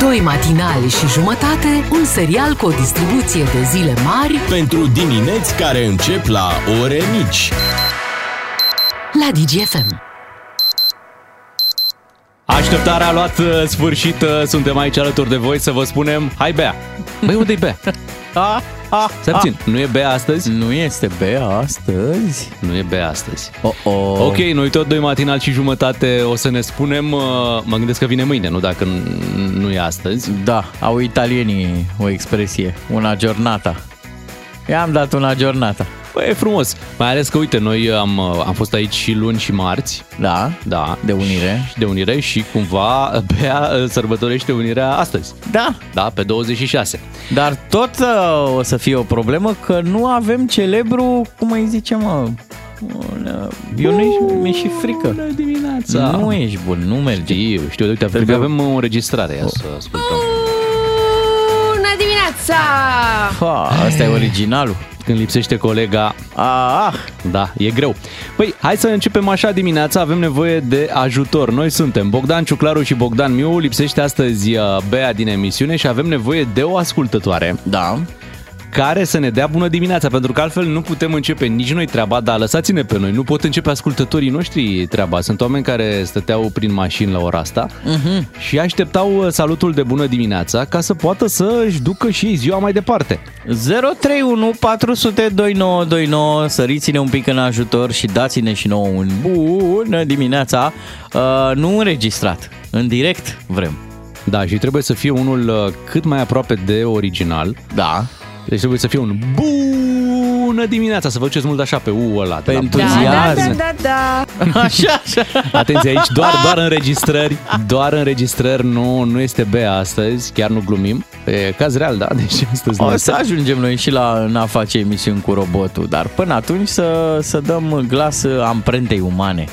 Doi matinali și jumătate, un serial cu o distribuție de zile mari Pentru dimineți care încep la ore mici. la DGFM. Așteptarea a luat uh, sfârșit, uh, suntem aici alături de voi să vă spunem Hai Bea! Băi, unde-i Bea? A, a, Stai puțin, nu e Bea astăzi? Nu este Bea astăzi? Nu e Bea astăzi Oh, oh. Ok, noi tot doi matinal și jumătate o să ne spunem uh, Mă gândesc că vine mâine, nu dacă n- nu e astăzi Da, au italienii o expresie, una giornata. I-am dat una giornata. Băi, e frumos Mai ales că, uite, noi am, uh, am fost aici și luni și marți Da, Da de unire. De unire și cumva Bea uh, sărbătorește unirea astăzi Da, Da, pe 26 dar tot uh, o să fie o problemă că nu avem celebru, cum îi zice, mă, un, uh, eu nu mi-e și frică. Bună dimineața Nu ești bun, nu merge. Știu, știu, uite, Trebuie- avem o înregistrare, ia să ascultăm. Bună dimineața! Ha, asta e originalul. Când lipsește colega, Ah, da, e greu. Păi, hai să începem așa dimineața, avem nevoie de ajutor. Noi suntem Bogdan Ciuclaru și Bogdan Miu, lipsește astăzi uh, Bea din emisiune și avem nevoie de o ascultătoare da. Care să ne dea bună dimineața, pentru că altfel nu putem începe nici noi treaba, dar lăsați-ne pe noi, nu pot începe ascultătorii noștri treaba. Sunt oameni care stăteau prin mașini la ora asta Mhm. și așteptau uh, salutul de bună dimineața ca să poată să își ducă și ei ziua mai departe. 031 400 2929 Săriți-ne un pic în ajutor și dați-ne și nouă un bună dimineața uh, Nu înregistrat, în direct vrem Da, și trebuie să fie unul uh, cât mai aproape de original. Da, Deci trebuie să fie un bună dimineața, să vă duceți mult așa pe U ăla. de la Pentru bună ziua Da, Entuziasm. da, da, da. așa, așa Atenție aici, doar, doar înregistrări, doar înregistrări, nu, nu este Bea astăzi, chiar nu glumim. E caz real, da, deci astăzi nu O este. să ajungem noi și la în a face emisiuni cu robotul Dar până atunci să, să dăm glas amprentei umane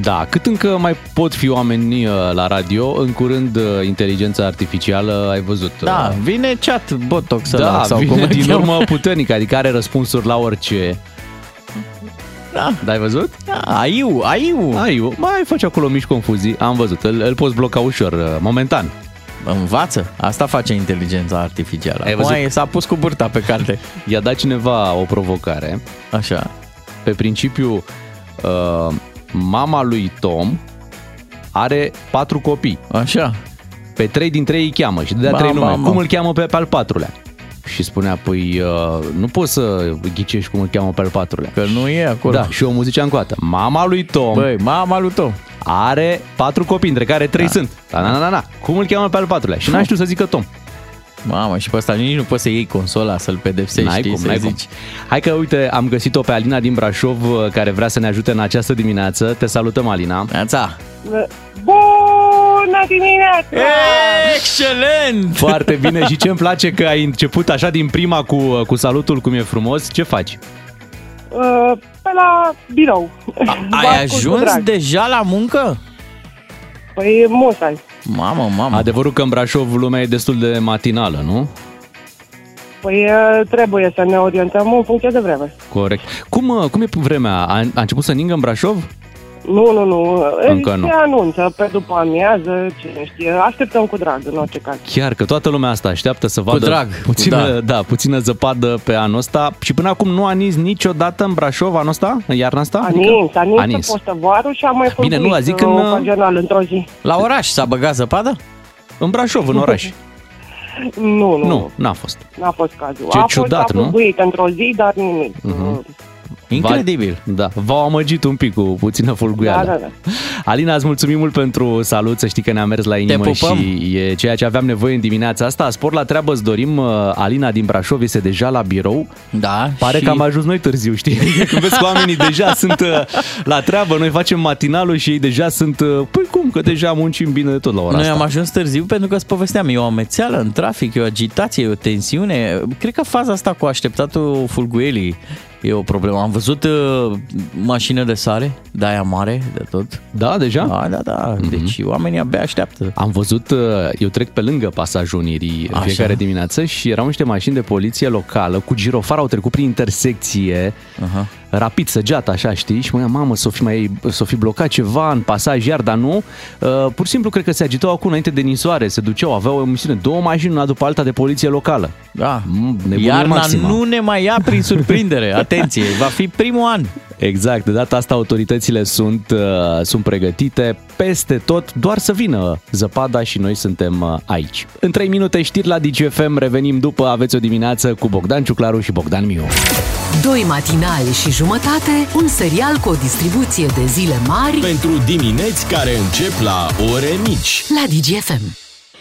Da, cât încă mai pot fi oameni uh, la radio, în curând uh, inteligența artificială, ai văzut. Da, uh, vine chat botox ăla, da sau cum vine îl din cheamă. urmă puternic, adică are răspunsuri la orice. Da, Da, ai văzut? da, aiu, aiu Ai, mai faci acolo mici confuzii, am văzut, îl, îl poți bloca ușor, uh, momentan. Învață, asta face inteligența artificială Ai Acum văzut? e- s-a pus cu burta pe carte I-a dat cineva o provocare, Așa pe principiu, uh, mama lui Tom are patru copii. Așa. Pe trei dintre ei îi cheamă și dădea Ba, trei ba, nume. ba. Cum îl cheamă pe, pe al patrulea? Și spunea, păi, uh, nu poți să ghicești cum îl cheamă pe al patrulea. Că nu e acolo. Da, și omul zicea încă o dată, mama lui Tom Băi, mama lui Tom. are patru copii, între care trei sunt. Da, na, na, na, na. Cum îl cheamă pe al patrulea? Și n-a știut să zică Tom. Mamă, și pe ăsta nici nu poți să iei consola, să-l pedepsești, N-ai știi, cum, să n-ai zici. cum. Hai că, uite, am găsit-o pe Alina din Brașov, uh, care vrea să ne ajute în această dimineață. Te salutăm, Alina. Neața. Bună dimineața! Excelent! Foarte bine și ce îmi place că ai început așa din prima cu, cu salutul, cum e frumos. Ce faci? Uh, Pe la birou. Vă Ai ascult cu ajuns drag. deja la muncă? Păi musai. Mamă, mamă. Adevărul că în Brașov lumea e destul de matinală, nu? Păi uh, trebuie să ne orientăm în funcție de vreme. Corect. Cum, uh, cum e vremea? A, a început să ningă în Brașov? Nu, nu, nu. Încă nu. Se anunță pe după amiază, cine știe. Așteptăm cu drag, în orice caz. Chiar că toată lumea asta așteaptă să vadă drag, puțină, da. da. puțină zăpadă pe anul ăsta. Și până acum nu a nins niciodată în Brașov anul ăsta? În iarna asta? A Adică- nins, a nins, A nins. a postă varul și a mai fost Bine, nu, zic în, uh, ocasional într-o zi. La oraș s-a băgat zăpadă? În Brașov, în oraș. Nu, nu, Nu, n-a fost. N-a fost cazul. Ce a ciudat, fost, nu? A fost într-o zi, dar nimic. Mhm. Incredibil. Da, v-au amăgit un pic cu puțină Da, fulguială. da, da. Alina, îți mulțumim mult pentru salut, să știi că ne-a mers la inimă pupăm. și e ceea ce aveam nevoie în dimineața asta. Spor la treabă îți dorim, uh, Alina din Brașov este deja la birou. Da. Pare și... că am ajuns noi târziu, știi? Când vezi că oamenii deja sunt uh, la treabă, noi facem matinalul și ei deja sunt... uh, Păi cum, că deja muncim bine de tot la ora Noi asta. am ajuns târziu pentru că îți povesteam, e o amețeală în trafic, e o agitație, e o tensiune. Cred că faza asta cu așteptatul fulguelii e o problemă. Am văzut uh, mașină de sare, de aia mare, de tot. Da, deja? Da, da, da. Mhm. Deci oamenii abia așteaptă. Am văzut, uh, eu trec pe lângă pasajul Unirii în Așa. fiecare dimineață și erau niște mașini de poliție locală cu girofar, au trecut prin intersecție Aha. Rapid săgeată, așa, știi? Și mă gândeam, mamă, s-o fi, mai, s-o fi blocat ceva în pasaj iar, dar nu. Uh, pur și simplu, cred că se agitau acum înainte de ninsoare, se duceau, aveau o misiune, două mașini, una după alta de poliție locală. Da. Mm, nebunie Iarna maximă. nu ne mai ia prin surprindere. Atenție, va fi primul an. Exact, de data asta autoritățile sunt, uh, sunt pregătite peste tot, doar să vină zăpada și noi suntem uh, aici. În 3 minute știri la DGFM, revenim după, aveți o dimineață cu Bogdan Ciuclaru și Bogdan Miu. Doi matinali și jumătate, un serial cu o distribuție de zile mari Pentru dimineți care încep la ore mici. la DGFM.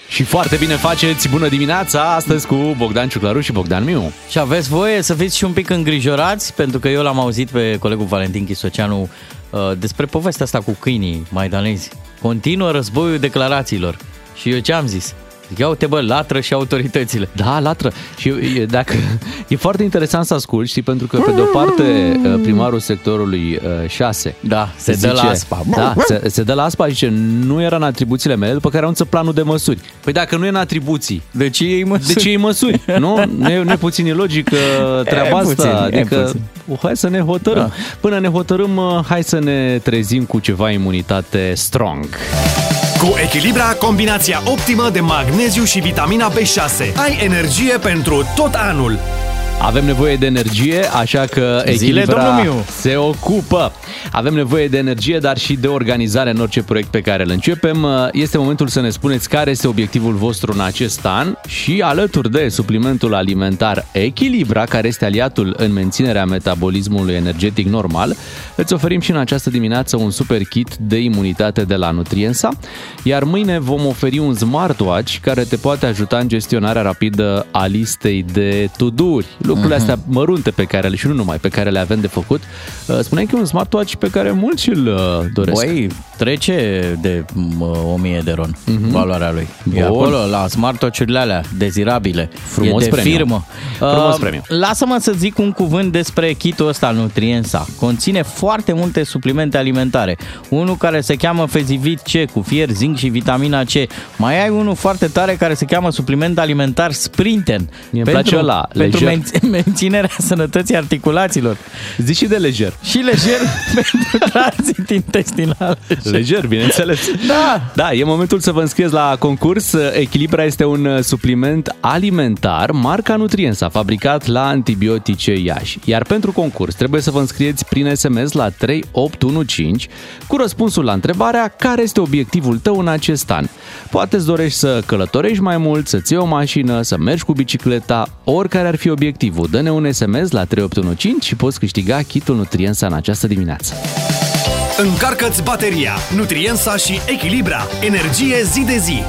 Și foarte bine faceți, bună dimineața, astăzi cu Bogdan Ciuclaru și Bogdan Miu. Și aveți voie să fiți și un pic îngrijorați, pentru că eu l-am auzit pe colegul Valentin Chisoceanu uh, despre povestea asta cu câinii maidanezi. Continuă războiul declarațiilor. Și eu ce am zis? Zic, ia uite bă, latră și autoritățile. Da, latră. Și e, dacă, e foarte interesant să asculti, știi, pentru că pe de o parte uh, primarul sectorului 6 Da, se dă la aspa. Da, se, se dă la aspa și zice, nu era în atribuțiile mele, după care anunță planul de măsuri. Păi dacă nu e în atribuții, De ce ei mă de ce iei măsuri? Nu? Nu e, nu e puțin ilogic uh, treaba E puțin, asta. e Adică, puțin. uh, hai să ne hotărâm. Da. Până ne hotărâm, uh, hai să ne trezim cu ceva imunitate strong. Cu Echilibra, combinația optimă de magneziu și vitamina B6. Ai energie pentru tot anul. Avem nevoie de energie, așa că Zile, Echilibra domnul Miu. se ocupă. Avem nevoie de energie, dar și de organizare în orice proiect pe care îl începem. Este momentul să ne spuneți care este obiectivul vostru în acest an și alături de suplimentul alimentar Echilibra, care este aliatul în menținerea metabolismului energetic normal, îți oferim și în această dimineață un super kit de imunitate de la Nutriensa, iar mâine vom oferi un smartwatch care te poate ajuta în gestionarea rapidă a listei de to-do-uri, lucrurile astea mărunte pe care le și nu numai pe care le avem de făcut. Uh, Spuneai că e un smartwatch pe care mulți îl uh, doresc. Băi, trece de m, 1000 de ron mm-hmm. valoarea lui. E Bun. acolo la smartwatch-urile alea dezirabile. Frumos e de premiu. firmă. Frumos Uh, premiu. Lasă-mă să zic un cuvânt despre kitul ăsta Nutriensa. Conține foarte multe suplimente alimentare. Unul care se cheamă Fezivit C cu fier, zinc și vitamina C. Mai ai unul foarte tare care se cheamă supliment alimentar Sprinten. Mie îmi place ăla, pentru lejer. Menț- menținerea sănătății articulațiilor. Zici și de lejer. Și lejer pentru tranzit intestinal. Lejer, bineînțeles. Da. Da, e momentul să vă înscrieți la concurs. Echilibra este un uh, supliment alimentar, marca Nutriensa, fabricat la antibiotice Iași. Iar pentru concurs trebuie să vă înscrieți prin SMS la 3815 cu răspunsul la întrebarea care este obiectivul tău în acest an. Poate îți dorești să călătorești mai mult, să-ți iei o mașină, să mergi cu bicicleta, oricare ar fi obiectivul. Dă-ne un SMS la 3815 și poți câștiga kitul Nutriensa în această dimineață. Încarcă-ți bateria, Nutriensa și Echilibra. Energie zi de zi.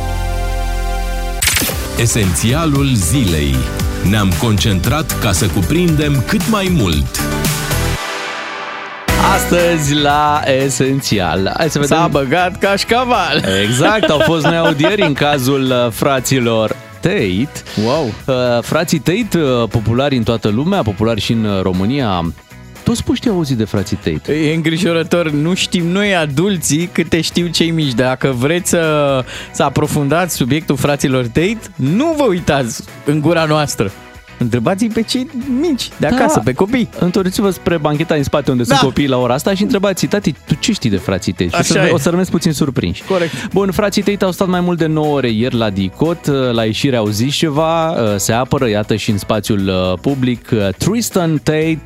Esențialul zilei. Ne-am concentrat ca să cuprindem cât mai mult. Astăzi la Esențial. Hai să vedem. S-a băgat cașcaval. Exact, au fost noi audieri în cazul uh, fraților Tate. Wow. Uh, Frații Tate, uh, populari în toată lumea, populari și în uh, România. Toți puștii au auzit de frații Tate. E îngrijorător, nu știm noi adulții câte știu cei mici. Dacă vreți să, să aprofundați subiectul fraților Tate, nu vă uitați în gura noastră. Întrebați-i pe cei mici de acasă, Da. pe copii. Întorceți-vă spre bancheta din spate unde Da. sunt copiii la ora asta și întrebați tati, tu ce știi de frații Tate? Și o Așa să, e. o să rămâneți puțin surprinși. Corect. Bun, frații Tate au stat mai mult de 9 ore ieri la DICOT, la ieșire au zis ceva, uh, se apără, iată și în spațiul uh, public, uh, Tristan Tate,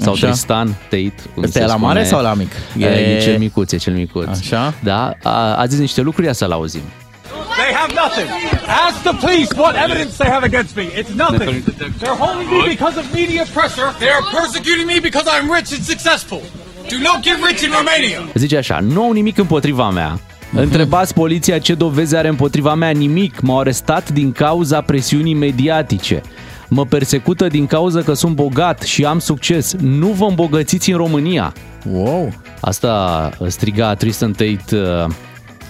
sau Așa. Tristan Tate. cum Ăsta se e la mare spune. sau la mic? E, e cel micuț, e cel micuț. Așa? Da, a, a zis niște lucruri, ia să-l auzim. They have nothing. Ask the police what evidence they have against me. It's nothing. They're holding me because of media pressure. They are persecuting me because I'm rich and successful. Do not get rich in Romania. Zice așa, nu au nimic împotriva mea. Întrebați poliția ce dovezi are împotriva mea, nimic. M-au arestat din cauza presiunii mediatice. Mă persecută din cauza că sunt bogat și am succes. Nu vă îmbogățiți în România. Wow. Asta striga Tristan Tate uh,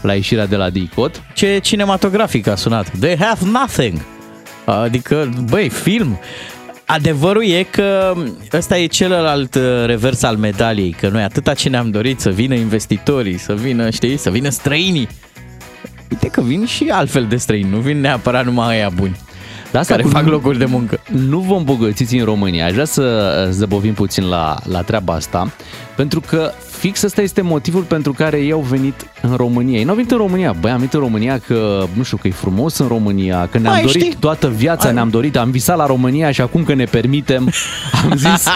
la ieșirea de la DICOT. Ce cinematografic a sunat. They have nothing. Adică, băi, film. Adevărul e că ăsta e celălalt uh, revers al medaliei, că noi atâta ce ne-am dorit să vină investitorii, să vină, știi, să vină străinii. Uite că vin și altfel de străini, nu vin neapărat numai aia buni. Dar asta care cu- fac locuri de muncă. nu vom bogățiți în România. Aș vrea să zăbovim puțin la, la treaba asta, pentru că fix ăsta este motivul pentru care ei au venit în România. Ei nu au venit în România, băi, am venit în România că, nu știu, că e frumos în România, că ne-am Mai dorit știi? toată viața, ne-am dorit, am visat la România și acum că ne permitem, am zis,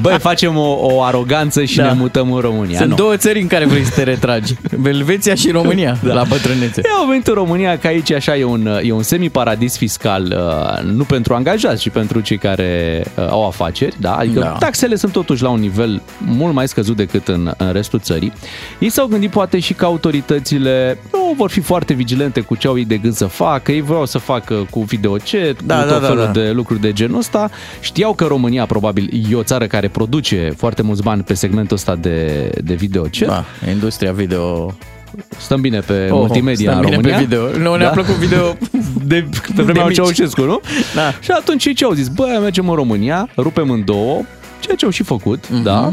băi, facem o, o aroganță și Da. ne mutăm în România. Sunt Nu. două țări în care vrei să te retragi. Elveția și România, da. la bătrânețe. Ei au venit în România că aici așa e un, e un semi-paradis fiscal, uh, nu pentru angajați, ci pentru cei care uh, au afaceri, da? Adică Da. da. taxele sunt totuși la un nivel mult mai scăzut decât în, în restul țării. Ei s-au gândit poate și că autoritățile nu vor fi foarte vigilente cu ce au ei de gând să facă, ei vreau să facă cu videocet, Da, cu da, tot da, felul da. de lucruri de genul ăsta. Știau că România probabil e o țară care produce foarte mulți bani pe segmentul ăsta de, de videocet. Da, industria video Stăm bine pe Oh, multimedia stăm în bine România. pe video. Nu, ne-a plăcut video de, pe vremea lui mici. Ceaușescu, nu? Da. Și atunci ei ce au zis? Băi, mergem în România, rupem în două, ceea ce au și făcut, Mhm. da?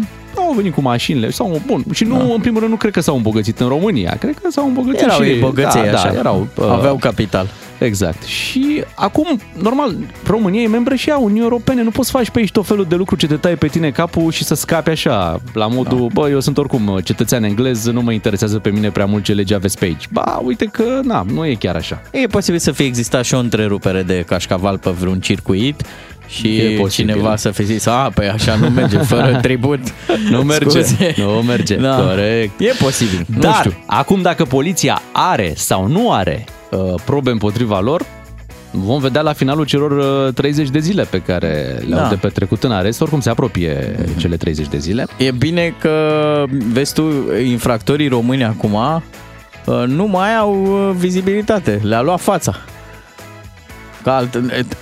Au venit cu mașinile sau bun. Și nu, în primul rând, nu cred că s-au îmbogățit în România. Cred că s-au îmbogățit erau și ei bogăței da, așa. Da, erau, uh, Aveau capital. Exact. Și acum, normal, România e membră și a Uniunii Europene. Nu poți să faci pe aici tot felul de lucruri ce te taie pe tine capul și să scapi așa, la modul, da. bă, eu sunt oricum cetățean englez, nu mă interesează pe mine prea mult ce lege aveți pe aici. Ba, uite că, na, nu e chiar așa. E posibil să fie existat și o întrerupere de cașcaval pe vreun circuit și E posibil. cineva să fi zis, a, păi așa nu merge, fără tribut. Nu merge, Scuze. nu merge, Da. corect. E posibil, nu Dar, știu. acum dacă poliția are sau nu are uh, probe împotriva lor, vom vedea la finalul celor uh, 30 de zile pe care le-au Da. de petrecut în arest. Oricum se apropie cele 30 de zile. E bine că, vezi tu, infractorii români acum uh, nu mai au uh, vizibilitate. Le-a luat fața. Ca alt,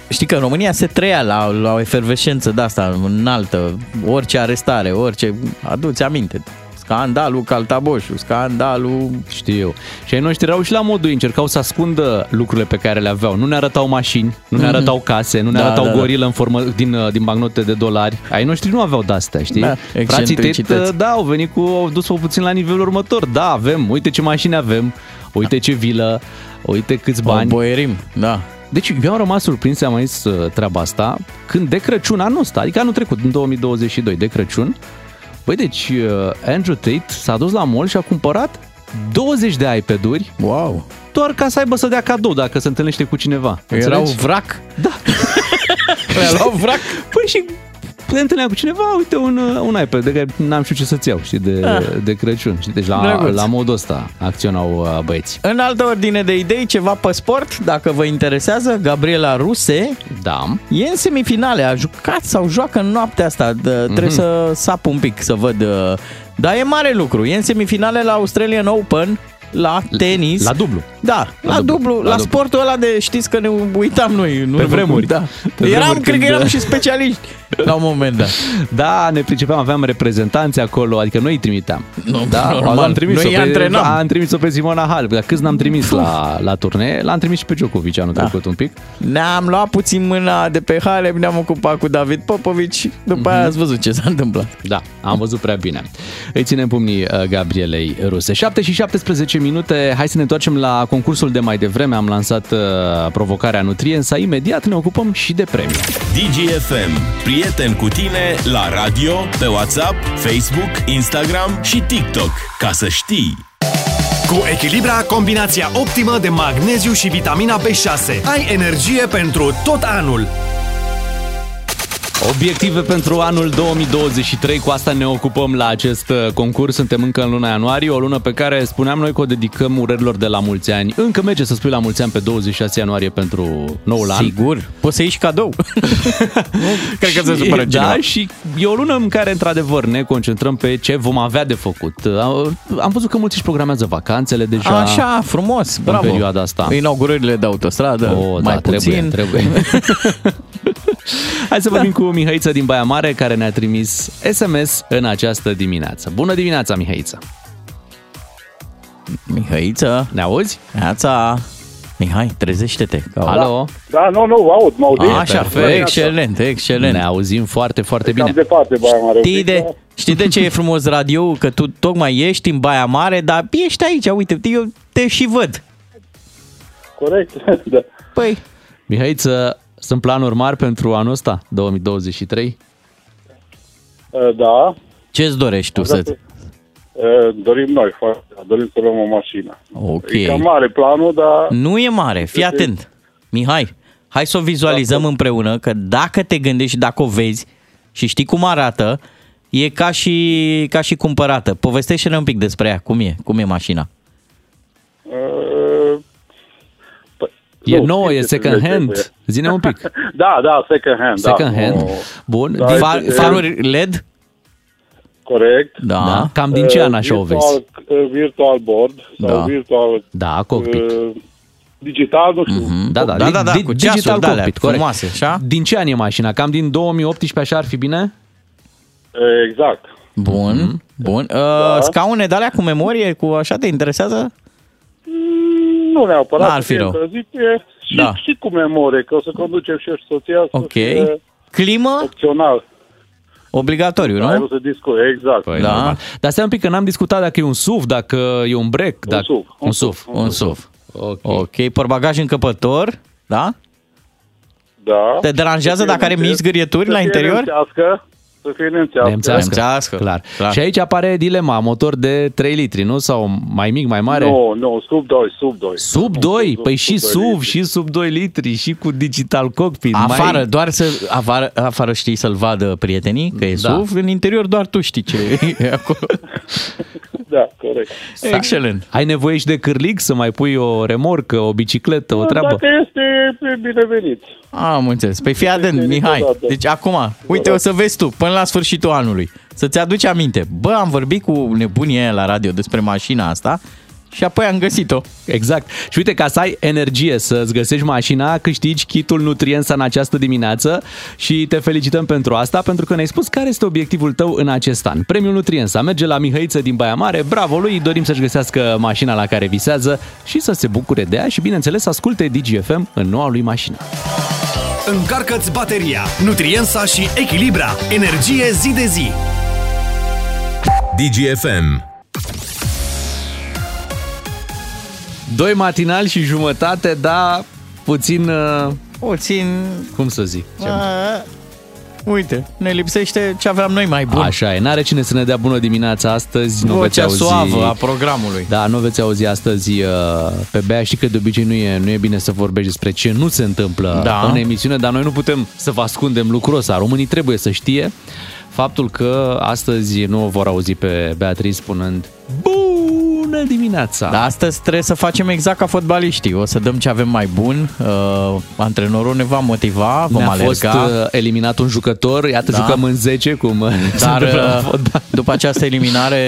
știi că în România se trăia la, la o efervescență de asta înaltă, orice arestare, orice, aduți aminte, scandalul Caltaboșu, scandalul... Știu. Și ai noștri erau și la modul, ei încercau să ascundă lucrurile pe care le aveau. Nu ne arătau mașini, nu ne arătau case, nu ne Da, arătau da, da. gorilă în formă din, uh, din bagnote de dolari. Ai noștri nu aveau de-astea, știi? Da, Frații Tet, excentricități. uh, da, au venit cu, au dus-o puțin la nivelul următor. Da, avem, uite ce mașini avem, uite ce vilă, uite câți bani. Boierim, da. Deci eu am rămas surprins, am mai zis uh, treaba asta, când de Crăciun anul ăsta, adică anul trecut, în 2022, de Crăciun, băi, deci uh, Andrew Tate s-a dus la mall și a cumpărat 20 de iPad-uri Wow. doar ca să aibă să dea cadou dacă se întâlnește cu cineva. Erau Înțelegi? vrac? Da. Le-a luat vrac? Păi și te întâlnea cu cineva, uite un, uh, un iPad de care n-am știut ce să-ți iau, știi, de, Ah. de Crăciun. Știi? Deci la, Drăguț. la modul ăsta acționau uh, băieți. În altă ordine de idei, ceva pe sport, dacă vă interesează, Gabriela Ruse Da. e în semifinale, a jucat sau joacă în noaptea asta, de, trebuie să sap un pic să văd. uh, Dar e mare lucru, e în semifinale la Australian Open, la tenis. La dublu. Da, la, dublu, dublu, la, la dublu. sportul ăla de știți că ne uitam noi. Nu Pe vremuri. Da. Pe eram, vremuri cred că când- eram și specialiști la un moment dat. Da, ne pricepeam, aveam reprezentanți acolo, adică noi îi trimiteam. Nu, da, normal. am trimis-o Noi îi pe, antrenam. Am trimis-o pe Simona Halep, dar câți n-am trimis la, la turnee? L-am trimis și pe Djokovic anul Da. trecut un pic. Ne-am luat puțin mâna de pe Halep, ne-am ocupat cu David Popovici, după aia ați văzut ce s-a întâmplat. Da, am văzut prea bine. Îi ținem pumnii uh, Gabrielei Ruse. 7 și 17 minute, hai să ne întoarcem la concursul de mai devreme. Am lansat uh, provocarea Nutriensa. Imediat ne ocupăm și de premii. DGFM. Prieten cu tine la radio, pe WhatsApp, Facebook, Instagram și TikTok. Ca să știi! Cu Echilibra, combinația optimă de magneziu și vitamina B6. Ai energie pentru tot anul. Obiective pentru anul 2023, cu asta ne ocupăm la acest uh, concurs. Suntem încă în luna ianuarie, o lună pe care spuneam noi că o dedicăm urărilor de la mulți ani. Încă merge să spui la mulți ani pe 26 ianuarie pentru noul an. Sigur, poți să ieși cadou. nu cred că se supără cineva. Da, și e o lună în care, într-adevăr, ne concentrăm pe ce vom avea de făcut. Am văzut că mulți își programează vacanțele deja. Așa, frumos, bravo. perioada asta. Inaugurările de autostradă, Oh, mai da, puțin. trebuie, trebuie. Hai să vorbim cu Mihaița din Baia Mare, care ne-a trimis SMS în această dimineață. Bună dimineața, Mihaița! Mihaiță, Ne auzi? Neața, Mihai, trezește-te. Că Alo? Da, nu, nu, vă aud, mă auziți? Așa, perfect. excelent, excelent. Ne auzim foarte, foarte Cam bine. departe, Baia Mare. Știi de, știi de ce e frumos radio? Că tu tocmai ești în Baia Mare, dar ești aici, uite, eu te și văd. Corect, da. Păi, Mihaiță, Sunt planuri mari pentru anul ăsta, 2023? Uh, Da, Ce-ți dorești tu să... Uh, dorim noi, foarte, dorim să luăm o mașină. Ok. E cam mare planul, dar Nu e mare, fii atent. Mihai, hai să o vizualizăm împreună, că dacă te gândești și dacă o vezi și știi cum arată, e ca și, ca și cumpărată. Povestește-ne un pic despre ea, cum e, cum e mașina. uh, E Nu, nouă, e știu ce second trebuie. hand? Zine un pic. da, da, second hand. Second da, hand. nu- Bun. Da, Din- Far, e- faruri LED? Corect. Da. Da. Cam din ce an așa o vezi? virtual, uh, Virtual board sau Da. virtual Da, cockpit. uh, digital, nu știu. Da, da, Da, di- da, da, di- cu digital ceasuri de-alea cockpit, corect. frumoase, așa? Din ce an e mașina? Cam din 2018 așa ar fi bine? Uh, Exact. Bun, Mhm. bun. Uh, Scaune de alea cu memorie, cu așa te interesează? Nu neapărat. N-ar să fi fie rău. încălzit, e și, Da. și cu memorie, că o să conducem și eu și soția. să Ok. fie Climă? Opțional. Obligatoriu, Da, nu? nu să discut, exact. Păi, Da. normal. Dar stai un pic că n-am discutat dacă e un SUV, dacă e un break. Dacă... SUV, un Un SUV. SUV. Un SUV. Ok. Ok, portbagaj încăpător, da? Da. Te deranjează Să fie dacă are mici nemțe- zgârieturi să la fie interior? Nemțească, să fie nemțească. Nemțească. Nemțească, Clar. clar. Și aici apare dilema, motor de 3 litri, nu? Sau mai mic, mai mare? Nu, nu, sub 2, sub 2. Sub 2? Păi și sub doi SUV, litri. și sub 2 litri, și cu digital cockpit. Afară, mai... doar să, afară, afară știi să-l vadă prietenii, că e Da. SUV, în interior doar tu știi ce e acolo. Da, corect. Excelent. Ai nevoie și de cârlig să mai pui o remorcă, o bicicletă, o treabă? Dacă este, e binevenit. Am înțeles. Păi fii atent, Este Mihai. niciodată. Deci acum, uite, o să vezi tu, până la sfârșitul anului, să-ți aduci aminte. Bă, am vorbit cu nebunia aia la radio despre mașina asta și apoi am găsit-o. Exact. Și uite, ca să ai energie să-ți găsești mașina, câștigi kitul Nutriensa în această dimineață și te felicităm pentru asta, pentru că ne-ai spus care este obiectivul tău în acest an. Premiul Nutriensa merge la Mihăiță din Baia Mare, bravo lui, dorim să-și găsească mașina la care visează și să se bucure de ea și, bineînțeles, să asculte DGFM în noua lui mașină. Încarcă-ți bateria, Nutriensa și Echilibra. Energie zi de zi. DGFM. Doi matinali și jumătate, da, puțin, uh, Puțin... cum să zic, ce A, uite, ne lipsește ce aveam noi mai bun. Așa e, n-are cine să ne dea bună dimineața astăzi, nu veți Vocea auzi... suavă a programului. Da, nu veți auzi astăzi uh, pe Bea. Știi că de obicei nu e, nu e bine să vorbești despre ce nu se întâmplă Da. în emisiune, dar noi nu putem să vă ascundem lucrul ăsta. Românii trebuie să știe faptul că astăzi nu o vor auzi pe Beatrice spunând Bună dimineața! Dar astăzi trebuie să facem exact ca fotbaliștii. O să dăm ce avem mai bun. Uh, antrenorul ne va motiva, vom Ne-a alerga. fost uh, eliminat un jucător, iată Da. jucăm în 10, cum uh, se Dar întâmplă la uh, fotbal. după această eliminare,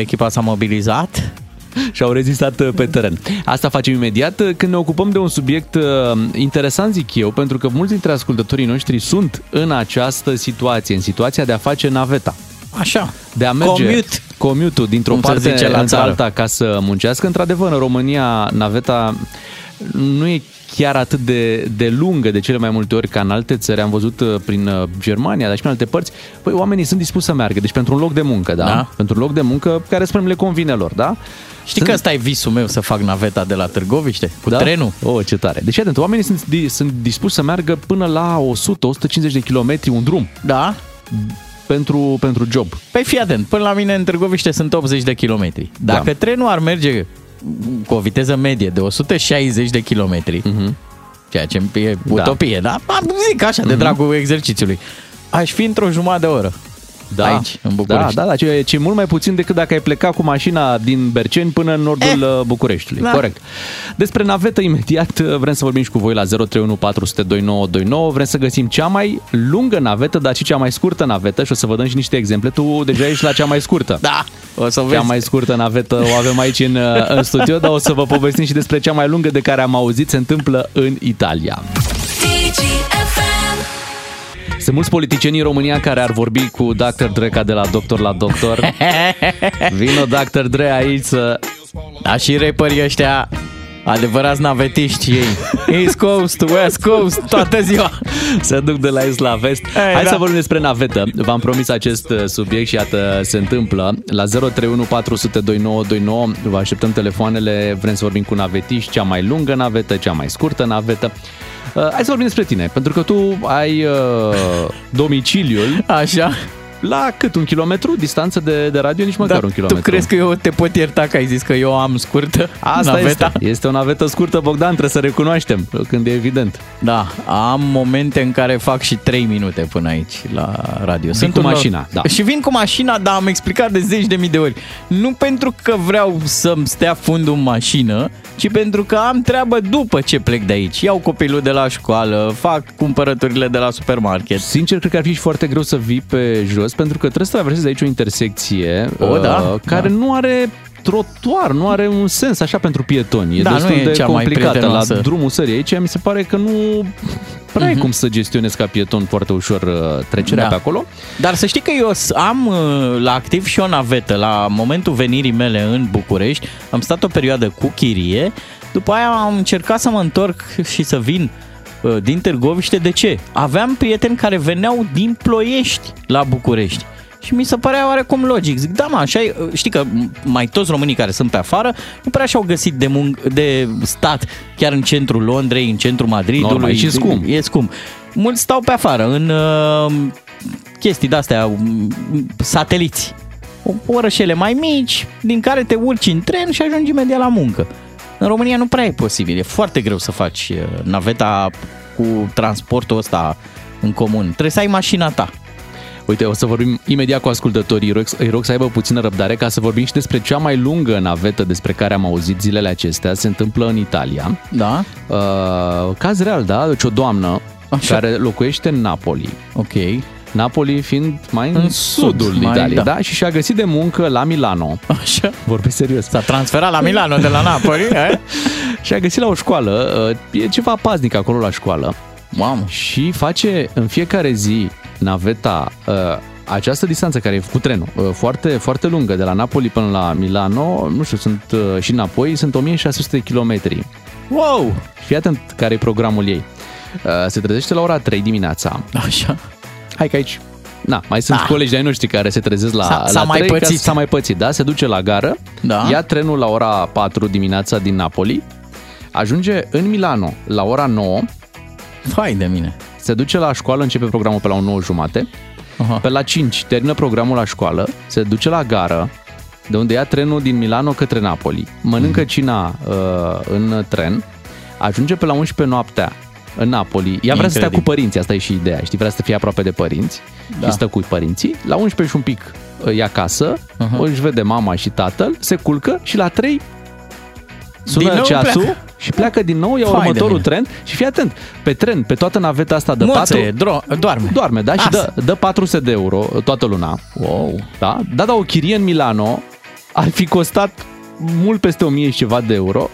echipa s-a mobilizat. și au rezistat uh, pe teren. Asta facem imediat uh, când ne ocupăm de un subiect uh, interesant, zic eu, pentru că mulți dintre ascultătorii noștri sunt în această situație, în situația de a face naveta. Așa. De a merge Commute. Commute dintr-o Cum se parte zice la țară. alta ca să muncească. Într-adevăr, în România, naveta nu e chiar atât de, de lungă de cele mai multe ori ca în alte țări. Am văzut uh, prin uh, Germania, dar și prin alte părți. Păi oamenii sunt dispuși să meargă. Deci pentru un loc de muncă, da? Da. Pentru un loc de muncă care, spunem, le convine lor, da? Știi că ăsta e visul meu să fac naveta de la Târgoviște? Cu da? trenul. Oh, ce tare. Deci, atent, oamenii sunt, di- sunt dispuși să meargă până la 100-150 de kilometri un drum Da? Pentru, pentru job. Păi fii atent, până la mine în Târgoviște sunt 80 de kilometri. Dacă Da. trenul ar merge cu o viteză medie de 160 de kilometri, ceea ce e utopie, da? Am zic așa, de dragul exercițiului, aș fi într-o jumătate de oră. Da, Aici, în București. Da, da, da, ce, ce mult mai puțin decât dacă ai pleca cu mașina din Berceni până în nordul eh, Bucureștiului. da. Corect. Despre navetă, imediat vrem să vorbim și cu voi la 031 400 2929. Vrem să găsim cea mai lungă navetă, dar și cea mai scurtă navetă și o să vă dăm și niște exemple. Tu deja ești la cea mai scurtă. Da, o să Cea vezi. mai scurtă navetă o avem aici în, în studio, dar o să vă povestim și despre cea mai lungă de care am auzit se întâmplă în Italia. Sunt mulți politicieni în România care ar vorbi cu Dr. Dre ca de la doctor la doctor. Vino Dr. Dre aici să... Da, și rapperii ăștia adevărați navetiști ei. East Coast, West Coast, toată ziua. Se duc de la est la vest. Ei, Hai da. să vorbim despre navetă. V-am promis acest uh, subiect și iată se întâmplă. La 031 400 2929 vă așteptăm telefoanele. Vrem să vorbim cu navetiști, cea mai lungă navetă, cea mai scurtă navetă. Uh, hai să vorbim despre tine, pentru că tu ai uh, domiciliul Așa. La cât, un kilometru distanță de, de radio? Nici măcar Dar un kilometru. tu crezi că eu te pot ierta că ai zis că eu am scurtă Asta naveta? este. Este o navetă scurtă, Bogdan, trebuie să recunoaștem, când e evident. Da, am momente în care fac și 3 minute până aici la radio. Vin cu un- mașina, da. Și vin cu mașina, dar am explicat de zeci de mii de ori. Nu pentru că vreau să-mi stea fundul în mașină, ci pentru că am treabă după ce plec de aici. Iau copilul de la școală, fac cumpărăturile de la supermarket. Sincer, cred că ar fi și foarte greu să vii pe jos, pentru că trebuie să traversezi aici o intersecție O, da, uh, care da. nu are trotuar, nu are un sens așa pentru pietoni. E Da, nu destul e de cea mai complicată. La prietenoasă. drumul sării aici mi se pare că nu prea ai Mhm. cum să gestionezi ca pieton foarte ușor uh, trecerea Da. pe acolo. Dar să știi că eu s- am uh, la activ și o navetă. La momentul venirii mele în București, am stat o perioadă cu chirie, după aia am încercat să mă întorc și să vin uh, din Târgoviște. De ce? Aveam prieteni care veneau din Ploiești la București. Și mi se părea oarecum logic. Zic, da, mă, așa e, știi că mai toți românii care sunt pe afară nu prea și-au găsit de, mun- de stat chiar în centrul Londrei, în centrul Madridului. Normal, e și scump. E scump. Mulți stau pe afară, în uh, chestii de-astea, um, sateliți. O- Orășele mai mici, din care te urci în tren și ajungi imediat la muncă. În România nu prea e posibil. E foarte greu să faci uh, naveta cu transportul ăsta în comun. Trebuie să ai mașina ta. Uite, o să vorbim imediat cu ascultătorii. Îi rog, îi rog să aibă puțină răbdare ca să vorbim și despre cea mai lungă navetă despre care am auzit zilele acestea. Se întâmplă în Italia. Da? Uh, caz real, da? Deci o doamnă Așa. care locuiește în Napoli. Ok. Napoli fiind mai în, În sudul sud, mai- Italiei, da. da. Și și-a găsit de muncă la Milano. Așa. Vorbesc serios. S-a transferat la Milano de la Napoli, eh? Și a găsit la o școală, uh, e ceva paznic acolo la școală. Mamă. Și face în fiecare zi naveta uh, această distanță care e cu trenul, uh, foarte, foarte lungă, de la Napoli până la Milano, nu știu, sunt uh, și înapoi, sunt 1600 de kilometri. Wow! Fii atent care e programul ei. Uh, se trezește la ora 3 dimineața. Așa. Hai că aici Na, mai sunt Da. colegi de-ai noștri care se trezesc la, S-a- la s-a mai 3, ca pățit. S-a mai pățit, da? Se duce la gară, Da. ia trenul la ora 4 dimineața din Napoli, ajunge în Milano la ora 9, Hai de mine. se duce la școală, începe programul pe la 9 jumate, Aha. pe la 5 termină programul la școală, se duce la gară, de unde ia trenul din Milano către Napoli, mănâncă cina uh, în tren, ajunge pe la 11 noaptea în Napoli. Ea vrea să stea cu Incredibil. părinții, asta e și ideea, știi? Vrea să fie aproape de părinți Da. și stă cu părinții. La 11 și un pic uh, e acasă, Aha. uh-huh. își vede mama și tatăl, se culcă și la 3 sună Din nou ceasul pleacă. și pleacă din nou, ia Fai de următorul mine. tren și fii atent, pe tren, pe toată naveta asta de Moțe, 4, dro- doarme. Doarme, da? Și Asta. dă, dă 400 de euro toată luna. Wow. Da? Da, da, o chirie în Milano ar fi costat mult peste 1000 și ceva de euro.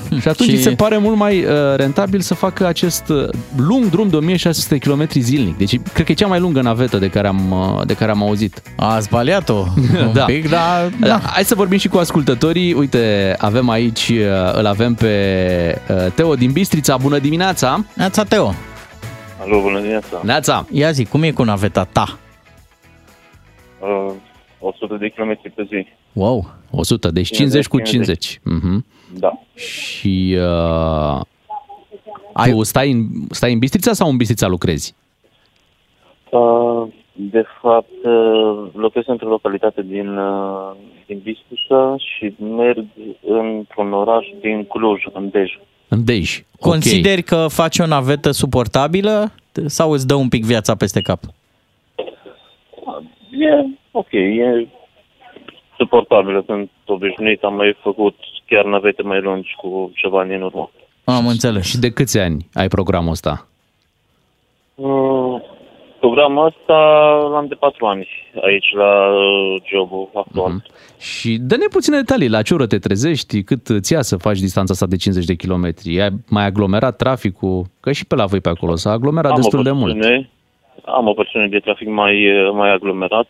Și atunci Și- și... se pare mult mai uh, rentabil să facă acest uh, lung drum de 1600 km zilnic. Deci cred că e cea mai lungă navetă de care am, uh, de care am auzit. A zbaliat-o un Da. pic, dar... Da. Da. Hai să vorbim și cu ascultătorii. Uite, avem aici, uh, îl avem pe uh, Teo din Bistrița. Bună dimineața! Neața Teo, Alo, bună dimineața. Neața! ia zi, cum e cu naveta ta? Uh, 100 de km pe zi. Wow. 100, deci 50 cu 50. Mhm. Da. Și uh, Ai- tu stai în, stai în Bistrița sau în Bistrița lucrezi? Uh, de fapt, uh, locuiesc într-o localitate din, uh, din Bistrița și merg într-un oraș din Cluj, în Dej. În Dej. Consideri că faci o navetă suportabilă sau îți dă un pic viața peste cap? E ok, e suportabilă. Sunt obișnuit, am mai făcut chiar navete mai lungi cu ceva ani în urmă. Am înțeles. Și de câți ani ai programul ăsta? Uh, programul ăsta l-am de patru ani aici la uh, jobul actual. Mhm. Și dă-ne puține detalii. La ce oră te trezești? Cât îți ia să faci distanța asta de 50 de kilometri? Ai mai aglomerat traficul? Că și pe la voi pe acolo s-a aglomerat destul de mult. porțiune- Am o porțiune de trafic mai, uh, mai aglomerat.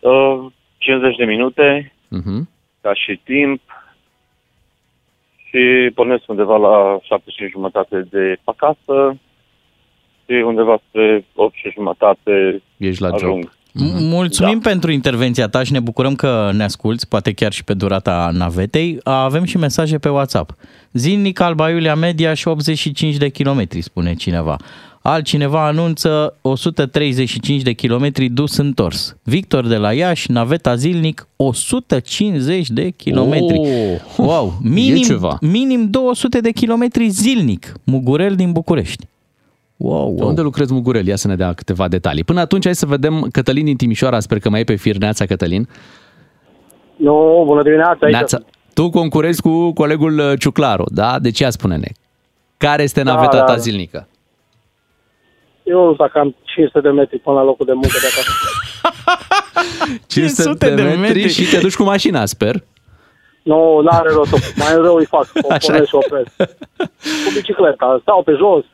Uh, 50 de minute Mhm. Ca și timp și pornesc undeva la 7 și jumătate de acasă și undeva spre 8 și jumătate Ești la job. ajung. Mulțumim da. pentru intervenția ta și ne bucurăm că ne asculți, poate chiar și pe durata navetei. Avem și mesaje pe WhatsApp. Zilnic Alba Iulia Media și 85 de kilometri, spune cineva. Altcineva anunță 135 de kilometri dus întors. Victor de la Iași, naveta zilnic 150 de kilometri. Oh, wow, e minim, ceva. minim 200 de kilometri zilnic. Mugurel din București. Wow, De wow. unde lucrezi Mugurel? Ia să ne dea câteva detalii. Până atunci hai să vedem Cătălin din Timișoara, sper că mai e pe fir. Neața, Cătălin. Nu, bună dimineața. Aici. Neața. Tu concurezi cu colegul uh, Ciuclaru, da? De ce spune-ne? Care este Da, naveta da, ta da. zilnică? Eu dacă am 500 de metri până la locul de muncă de acasă. 500 de metri și te duci cu mașina, sper. Nu, n-are rost. Mai rău îi fac. O Așa. pornesc și opresc. Cu bicicleta. Stau pe jos.